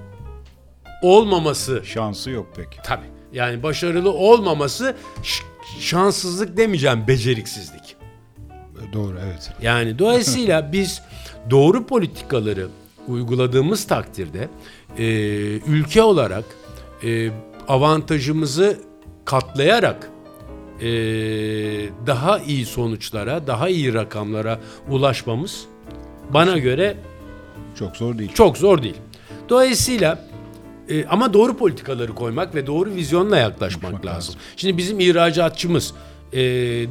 olmaması Şansı yok pek. tabi yani başarılı olmaması şanssızlık demeyeceğim beceriksizlik. Doğru evet. Yani dolayısıyla biz doğru politikaları uyguladığımız takdirde e, ülke olarak e, avantajımızı katlayarak e, daha iyi sonuçlara, daha iyi rakamlara ulaşmamız bana göre Çok zor değil. çok zor değil. Dolayısıyla e, ama doğru politikaları koymak ve doğru vizyonla yaklaşmak lazım. lazım. Şimdi bizim ihracatçımız e,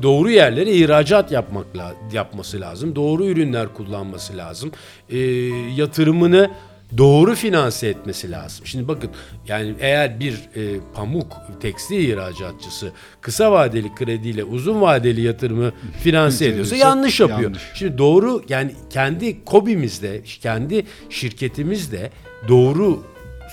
doğru yerlere ihracat yapmak la- yapması lazım. Doğru ürünler kullanması lazım. E, yatırımını doğru finanse etmesi lazım. Şimdi bakın yani eğer bir e, pamuk tekstil ihracatçısı kısa vadeli krediyle uzun vadeli yatırımı finanse ediyorsa yanlış yapıyor. yanlış. Şimdi doğru yani kendi kobimizde, kendi şirketimizde doğru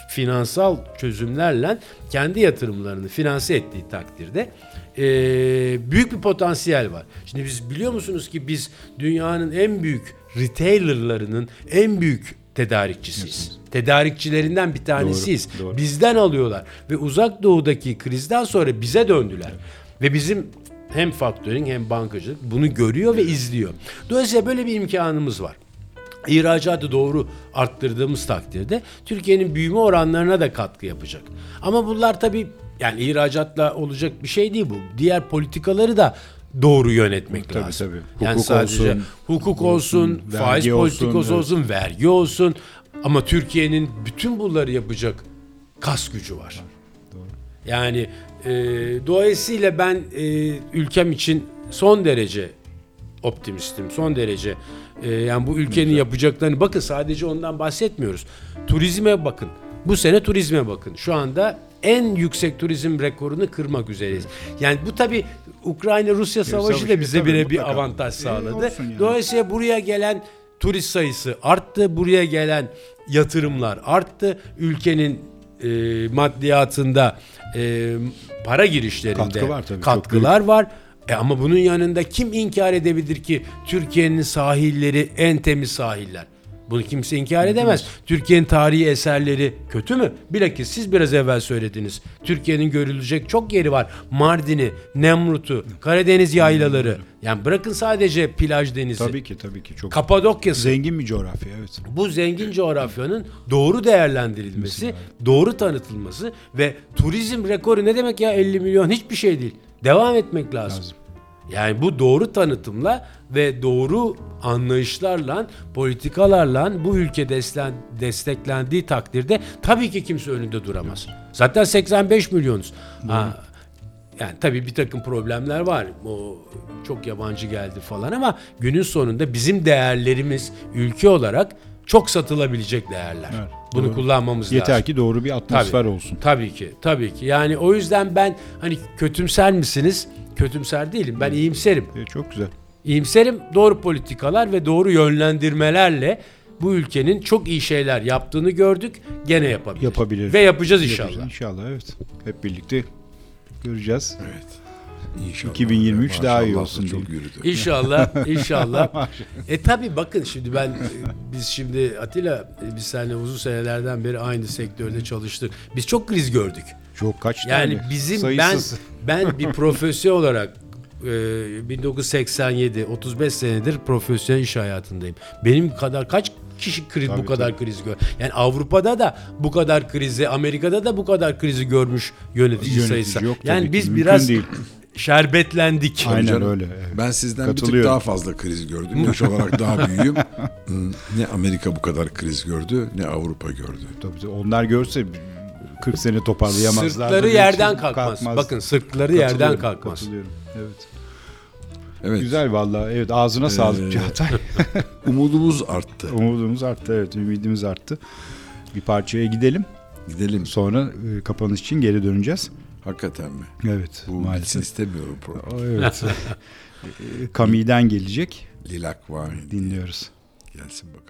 finansal çözümlerle kendi yatırımlarını finanse ettiği takdirde eee, büyük bir potansiyel var. Şimdi biz biliyor musunuz ki biz dünyanın en büyük retailerlarının en büyük tedarikçisiyiz. Tedarikçilerinden bir tanesiyiz. Doğru, doğru. Bizden alıyorlar ve uzak doğudaki krizden sonra bize döndüler. Ve bizim hem faktöring hem bankacılık bunu görüyor ve izliyor. Dolayısıyla böyle bir imkanımız var. İhracatı doğru arttırdığımız takdirde Türkiye'nin büyüme oranlarına da katkı yapacak. Ama bunlar tabii yani ihracatla olacak bir şey değil bu. Diğer politikaları da doğru yönetmek Tabii, lazım. tabii. Yani Hukuk sadece olsun, hukuk olsun, olsun, faiz vergi olsun, politikası evet. olsun, vergi olsun. Ama Türkiye'nin bütün bunları yapacak kas gücü var. Yani e, dolayısıyla ben e, ülkem için son derece optimistim, son derece e, yani bu ülkenin yapacaklarını bakın sadece ondan bahsetmiyoruz. Turizme bakın. Bu sene turizme bakın. Şu anda en yüksek turizm rekorunu kırmak üzereyiz. Yani bu tabi Ukrayna-Rusya savaşı da savaşı bize tabii, bire bir mutlaka. avantaj sağladı. olsun yani. Dolayısıyla buraya gelen turist sayısı arttı. Buraya gelen yatırımlar arttı. Ülkenin e, maddiyatında e, para girişlerinde Katkı var tabii, katkılar var. E ama bunun yanında kim inkar edebilir ki Türkiye'nin sahilleri en temiz sahiller? Bunu kimse inkar edemez. Türkiye'nin tarihi eserleri kötü mü? Bilakis siz biraz evvel söylediniz. Türkiye'nin görülecek çok yeri var. Mardin'i, Nemrut'u, Karadeniz yaylaları. Yani bırakın sadece plaj denizi. Tabii ki tabii ki çok Kapadokya'sı. zengin bir coğrafya evet. Bu zengin coğrafyanın doğru değerlendirilmesi, doğru tanıtılması ve turizm rekoru ne demek ya 50 milyon hiçbir şey değil. Devam etmek lazım. Lazım. Yani bu doğru tanıtımla ve doğru anlayışlarla, politikalarla bu ülke desteklendiği takdirde tabii ki kimse önünde duramaz. Zaten 85 milyonuz. Ha, yani tabii bir takım problemler var. O çok yabancı geldi falan ama günün sonunda bizim değerlerimiz ülke olarak çok satılabilecek değerler. Evet, Bunu doğru. kullanmamız lazım. Yeter ki doğru bir atmosfer Tabii. olsun. Tabii ki, tabii ki. Yani o yüzden ben hani kötümser misiniz? Kötümser değilim. Ben iyimserim. E, çok güzel. İyimserim doğru politikalar ve doğru yönlendirmelerle bu ülkenin çok iyi şeyler yaptığını gördük. Gene yapabilir. Yapabilir. Ve yapacağız inşallah. Yapacağız İnşallah evet. Hep birlikte göreceğiz. Evet. İnşallah. 2023 daha iyi Maşallah olsun Çok yürüdü. İnşallah, inşallah. e tabi bakın şimdi ben, e, biz şimdi Atilla, e, biz seninle uzun senelerden beri aynı sektörde çalıştık. Biz çok kriz gördük. Çok kaç Yani tane? bizim Sayısız. ben ben bir profesyonel olarak e, 1987 35 senedir profesyonel iş hayatındayım. Benim kadar kaç kişi kriz bu Tabii, kadar kriz gör. Yani Avrupa'da da bu kadar krizi, Amerika'da da bu kadar krizi görmüş yönetici, Yönetici sayısı. yok tabii yani biz mümkün biraz değil. şerbetlendik. Aynen Canım, öyle, evet. Ben sizden bir tık daha fazla kriz gördüm. Yaş olarak daha büyüğüm. Ne Amerika bu kadar kriz gördü ne Avrupa gördü. Tabii, tabii. onlar görse 40 sene toparlayamazlar. Sırtları yerden kalkmaz. Bakın sırtları yerden kalkmaz. Katılıyorum. Evet. Evet. Güzel vallahi. Evet ağzına sağlık Ee, Çağatay. Umudumuz arttı. Umudumuz arttı. Evet ümidimiz arttı. Bir parçaya gidelim. Gidelim. Sonra e, kapanış için geri döneceğiz. Hakikaten mi? Evet Bu maalesef. istemiyorum program. Evet. E, Kami'den gelecek. Lilak var. Dinliyoruz. Gelsin bakalım.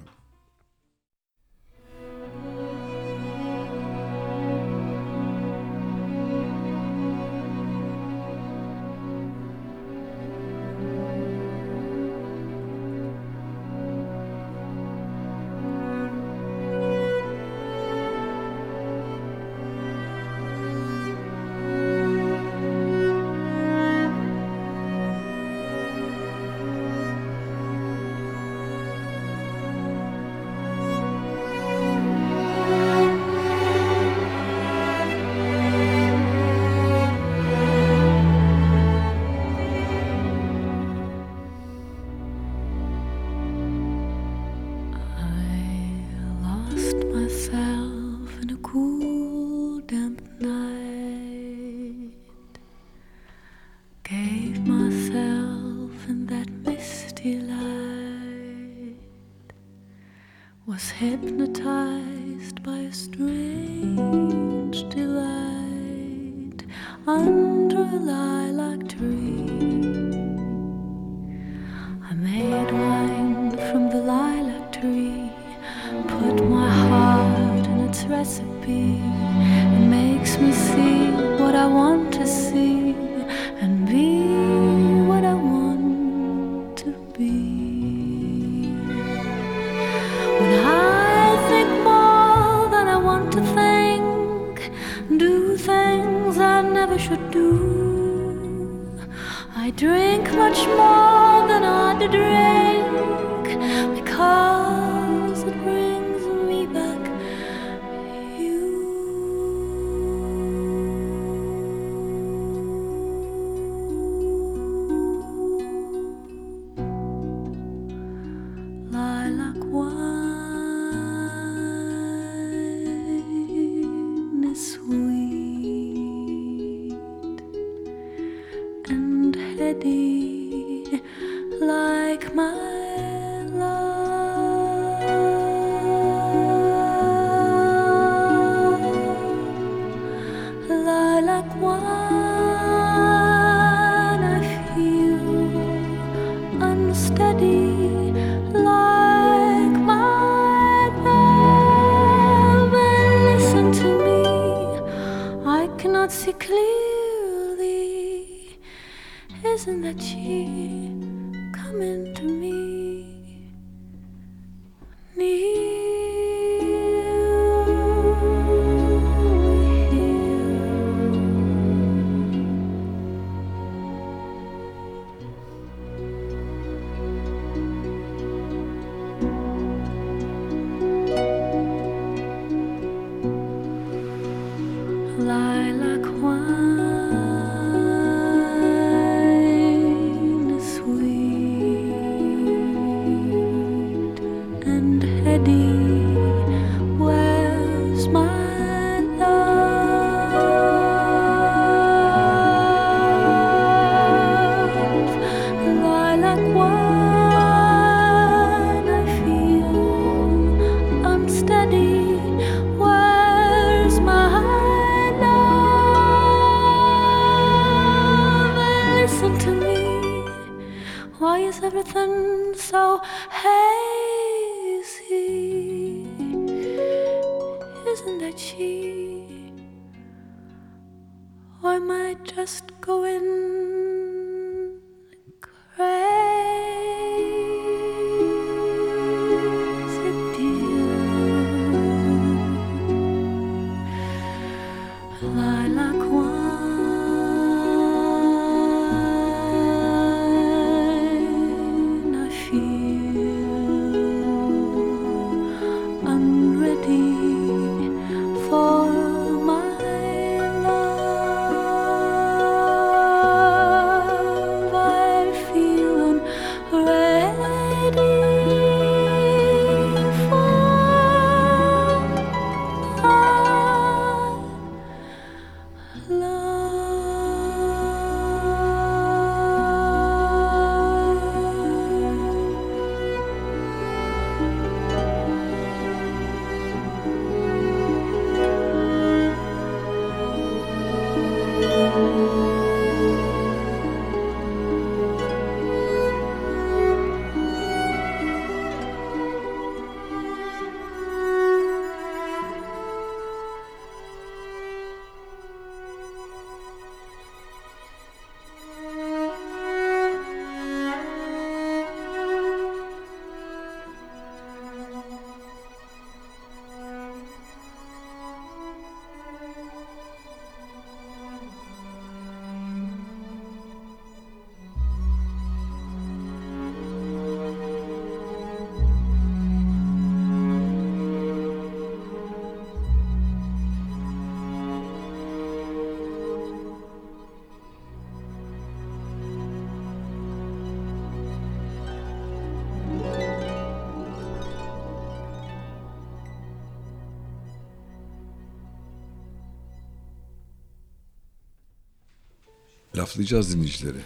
Laflayacağız dinleyicileri.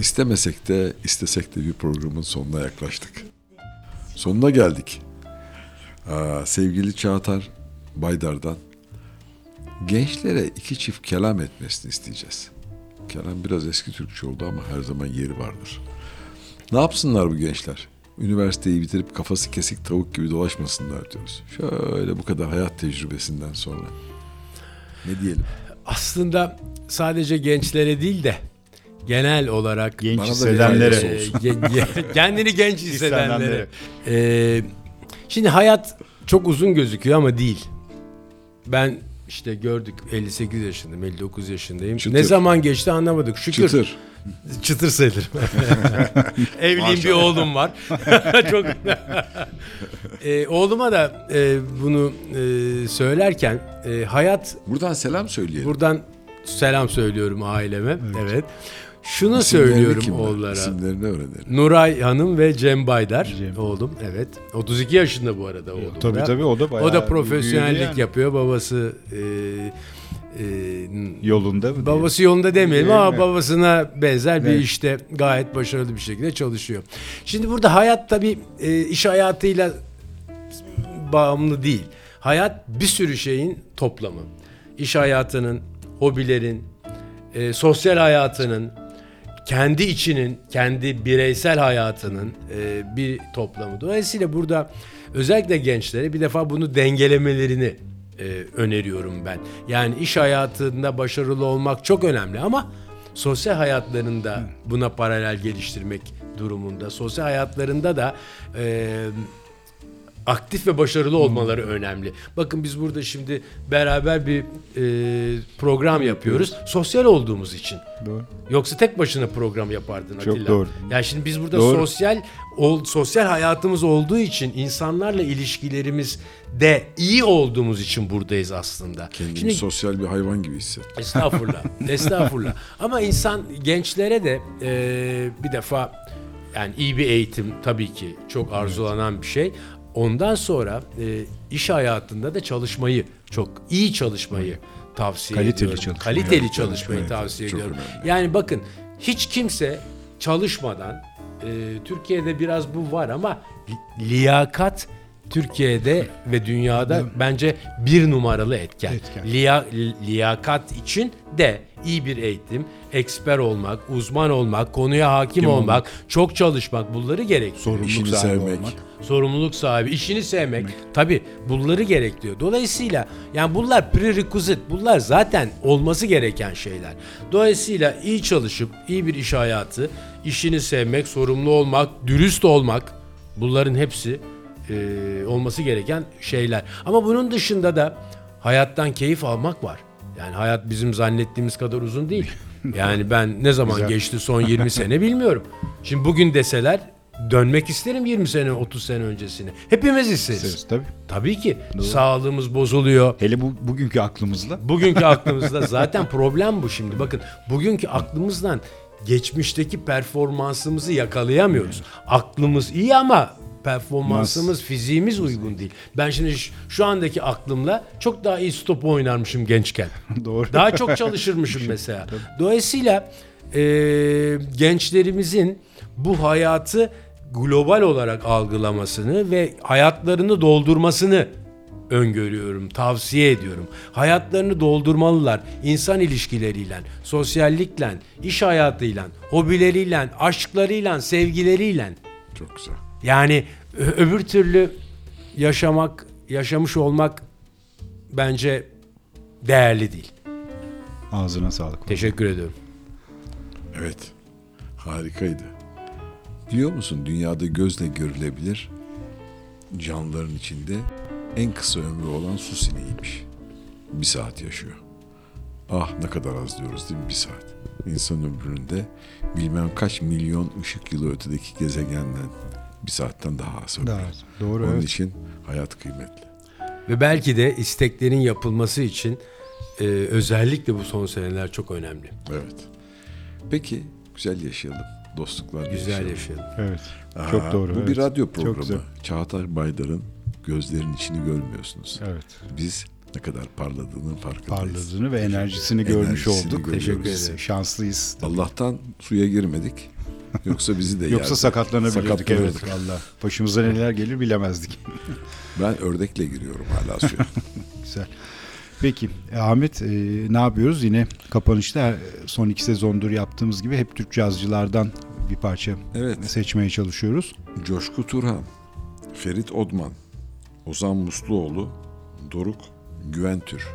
İstemesek de istesek de bir programın sonuna yaklaştık. Sonuna geldik. Aa, sevgili Çağatar Baydar'dan gençlere iki çift kelam etmesini isteyeceğiz. Kelam biraz eski Türkçe oldu ama her zaman yeri vardır. Ne yapsınlar bu gençler? Üniversiteyi bitirip kafası kesik tavuk gibi dolaşmasınlar diyoruz. Şöyle bu kadar hayat tecrübesinden sonra. Ne diyelim? Aslında sadece gençlere değil de genel olarak Genç hissedenlere. e, ge- kendini genç hissedenlere. Hissedenlere. E, şimdi hayat çok uzun gözüküyor ama değil. Ben işte gördük 58 yaşındayım, 59 yaşındayım. Çıtır. Ne zaman geçti anlamadık. Şükür. Çıtır. Çıtır sayılır. Evliyim bir oğlum var. Çok. e, oğluma da e, bunu e, söylerken e, hayat Buradan selam söyleyelim. buradan selam söylüyorum aileme. Evet. Şunu İsimlerini söylüyorum kimler? oğullara. İsimlerini öğrenelim. Nuray Hanım ve Cem Baydar Cem. oğlum. Evet. 32 yaşında bu arada oğlum. Tabii da. tabii o da bayağı O da profesyonellik büyüdü yani. yapıyor. Babası e, Yolunda mı? Babası yolunda demeyelim ama babasına benzer bir Evet. işte gayet başarılı bir şekilde çalışıyor. Şimdi burada hayat tabii e, iş hayatıyla bağımlı değil. Hayat bir sürü şeyin toplamı. İş hayatının, hobilerin, e, sosyal hayatının, kendi içinin, kendi bireysel hayatının e, bir toplamı. Dolayısıyla burada özellikle gençlere bir defa bunu dengelemelerini e, öneriyorum ben. Yani iş hayatında başarılı olmak çok önemli ama sosyal hayatlarında buna paralel geliştirmek durumunda. Sosyal hayatlarında da e, aktif ve başarılı olmaları önemli. Bakın biz burada şimdi beraber bir e, program yapıyoruz. Sosyal olduğumuz için. Doğru. Yoksa tek başına program yapardın Çok Atilla. doğru. Yani şimdi biz burada Doğru. sosyal ol, sosyal hayatımız olduğu için insanlarla ilişkilerimiz de iyi olduğumuz için buradayız aslında. Kendimi Şimdi sosyal bir hayvan gibi hissettim. Estağfurullah. estağfurullah. Ama insan gençlere de e, bir defa yani iyi bir eğitim tabii ki çok arzulanan bir şey. Ondan sonra e, iş hayatında da çalışmayı çok iyi çalışmayı tavsiye Kaliteli ediyorum. çalışmayı. Kaliteli çalışmayı evet, tavsiye ediyorum. önemli. Yani bakın hiç kimse çalışmadan e, Türkiye'de biraz bu var ama li- liyakat Türkiye'de ve dünyada bence bir numaralı etken. Etken. Liya- li- liyakat için de iyi bir eğitim, eksper olmak, uzman olmak, konuya hakim olmak, olmak. çok çalışmak bunları gerektiriyor. Sorumluluk İşini sahibi sevmek. olmak. Sorumluluk sahibi, işini sevmek. Tabii bunları gerektiriyor. Dolayısıyla yani bunlar prerequisite, bunlar zaten olması gereken şeyler. Dolayısıyla iyi çalışıp iyi bir iş hayatı, işini sevmek, sorumlu olmak, dürüst olmak bunların hepsi e, olması gereken şeyler. Ama bunun dışında da hayattan keyif almak var. Yani hayat bizim zannettiğimiz kadar uzun değil. Yani ben ne zaman Güzel. geçti son 20 sene bilmiyorum. Şimdi bugün deseler dönmek isterim 20 sene 30 sene öncesine. Hepimiz isteriz. İsteriz, tabii. Tabii ki sağlığımız bozuluyor. Hele bu bugünkü aklımızla. Bugünkü aklımızda zaten problem bu şimdi. Bakın bugünkü aklımızdan geçmişteki performansımızı yakalayamıyoruz. Aklımız iyi ama performansımız, fiziğimiz uygun değil. Ben şimdi şu andaki aklımla çok daha iyi stop oynarmışım gençken. Doğru. Daha çok çalışırmışım mesela. Dolayısıyla e, gençlerimizin bu hayatı global olarak algılamasını ve hayatlarını doldurmasını öngörüyorum, tavsiye ediyorum. Hayatlarını doldurmalılar. İnsan ilişkileriyle, sosyallikle, iş hayatıyla, hobileriyle, aşklarıyla, sevgileriyle. Çok güzel. Yani öbür türlü yaşamak, yaşamış olmak bence değerli değil. Ağzına sağlık. Teşekkür ediyorum. Evet. Harikaydı. Biliyor musun dünyada gözle görülebilir canlıların içinde en kısa ömrü olan su sineğiymiş. Bir saat yaşıyor. Ah ne kadar az diyoruz değil mi bir saat. İnsan ömründe bilmem kaç milyon ışık yılı ötedeki gezegenden bir saatten daha az ömrü. Daha az. Doğru, Onun evet. için hayat kıymetli. Ve belki de isteklerin yapılması için e, özellikle bu son seneler çok önemli. Evet. Peki güzel yaşayalım. Dostluklar Güzel yaşayalım. yaşayalım. Evet. Aa, Çok doğru. Bu evet. bir radyo Çok güzel. programı. Çağatay Baydar'ın gözlerinin içini görmüyorsunuz. Evet. Biz ne kadar parladığının farkındayız. Parladığını ve enerjisini görmüş Enerjisini olduk. görüyoruz. Teşekkür ederim. Şanslıyız. Allah'tan suya girmedik. Yoksa bizi de Yoksa yerdi. sakatlanabilirdik evet valla. Başımıza neler gelir bilemezdik. Ben ördekle giriyorum hala suya. Güzel. Peki e, Ahmet e, ne yapıyoruz? Yine kapanışta son iki sezondur yaptığımız gibi hep Türk cazcılardan bir parça Evet. seçmeye çalışıyoruz. Coşku Turhan, Ferit Odman, Ozan Musluoğlu, Doruk Güventür.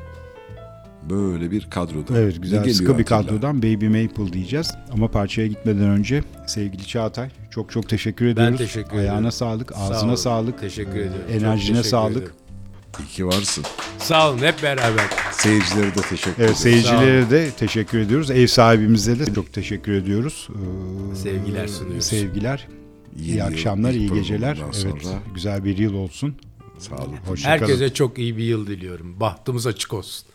Böyle bir kadroda. Evet Ne güzel geliyor sıkı bir kadrodan Baby Maple diyeceğiz. Ama parçaya gitmeden önce sevgili Çağatay çok çok teşekkür ediyoruz. teşekkür Ayağına ederim. sağlık, Sağ ağzına olun. sağlık. Teşekkür ediyorum. Enerjine teşekkür sağlık. ederim. İyi ki varsın. Sağ olun hep beraber. Seyircilere de teşekkür Evet seyircilere de teşekkür ediyoruz. Ev sahibimize de çok teşekkür ediyoruz. Ee, Sevgiler sunuyoruz. Sevgiler. İyi yıl akşamlar, iyi geceler. Evet, güzel bir yıl olsun. sağlıklı. Hoşçakalın. Herkese çok iyi bir yıl diliyorum. Bahtımız açık olsun.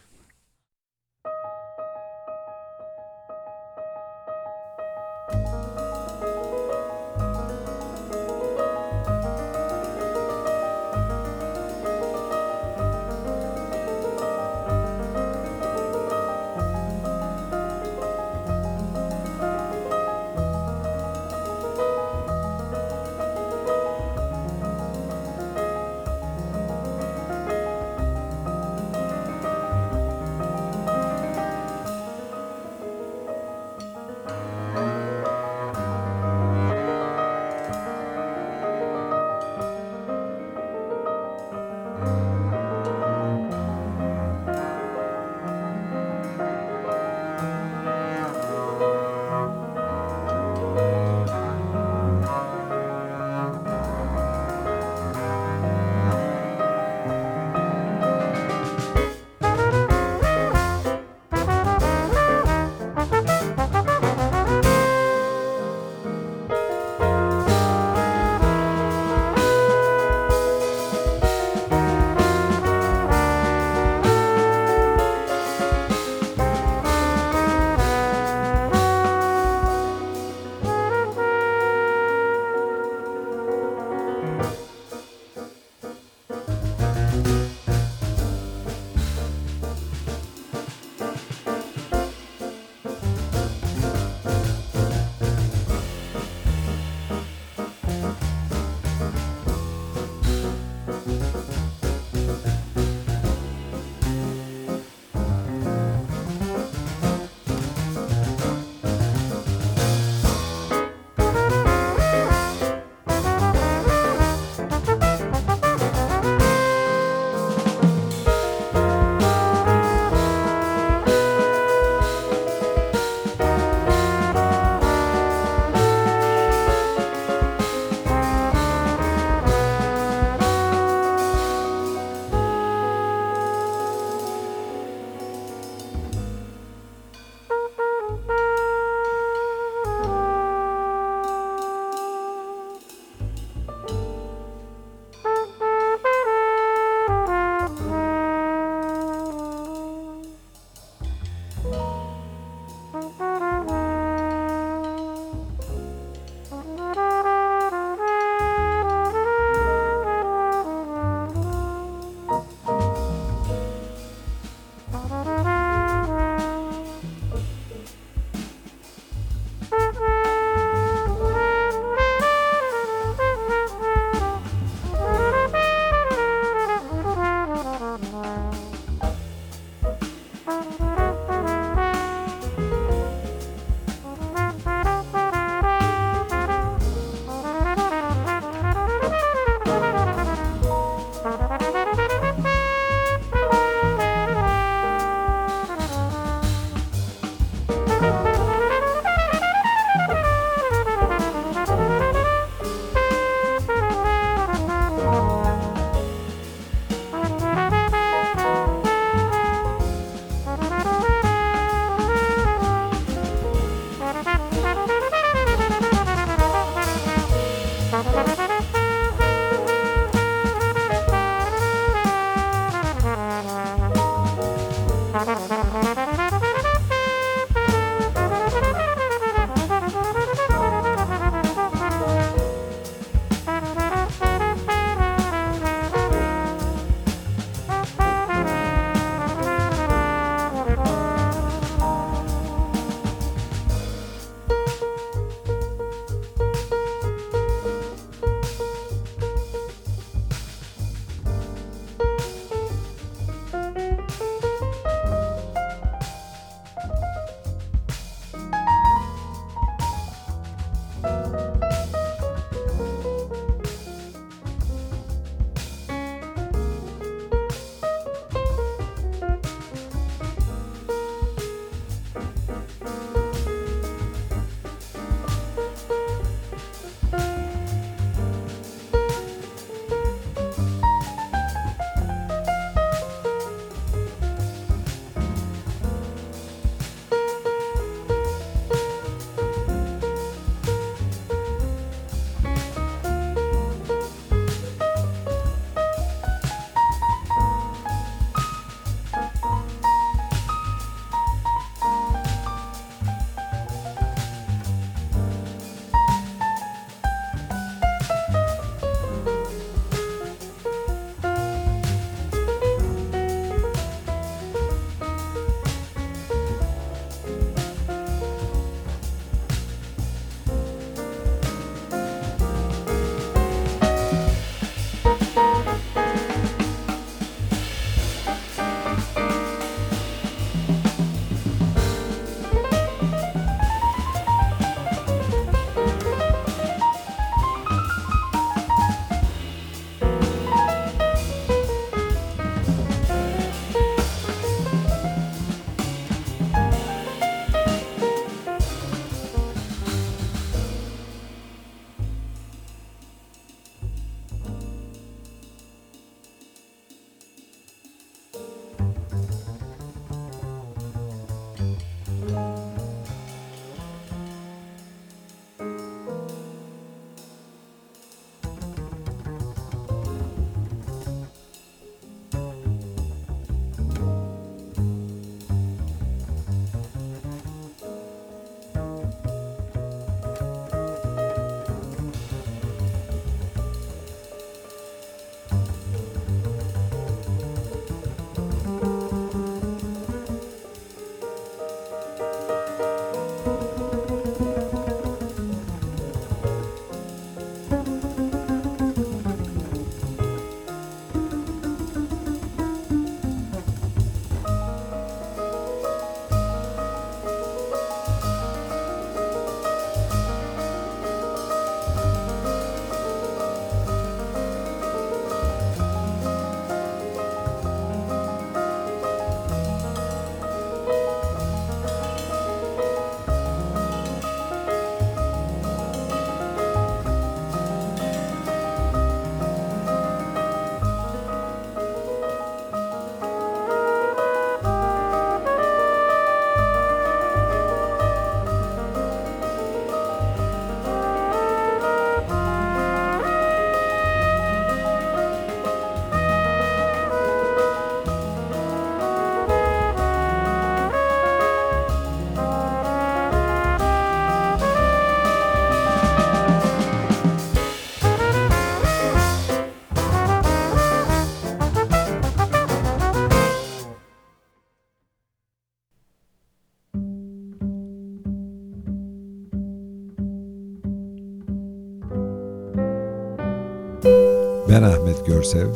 Görsev.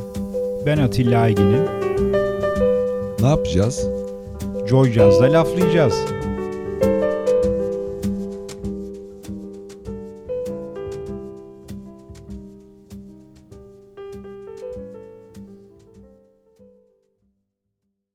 Ben Atilla Aygin'im. Ne yapacağız? Joy Jazz'da laflayacağız.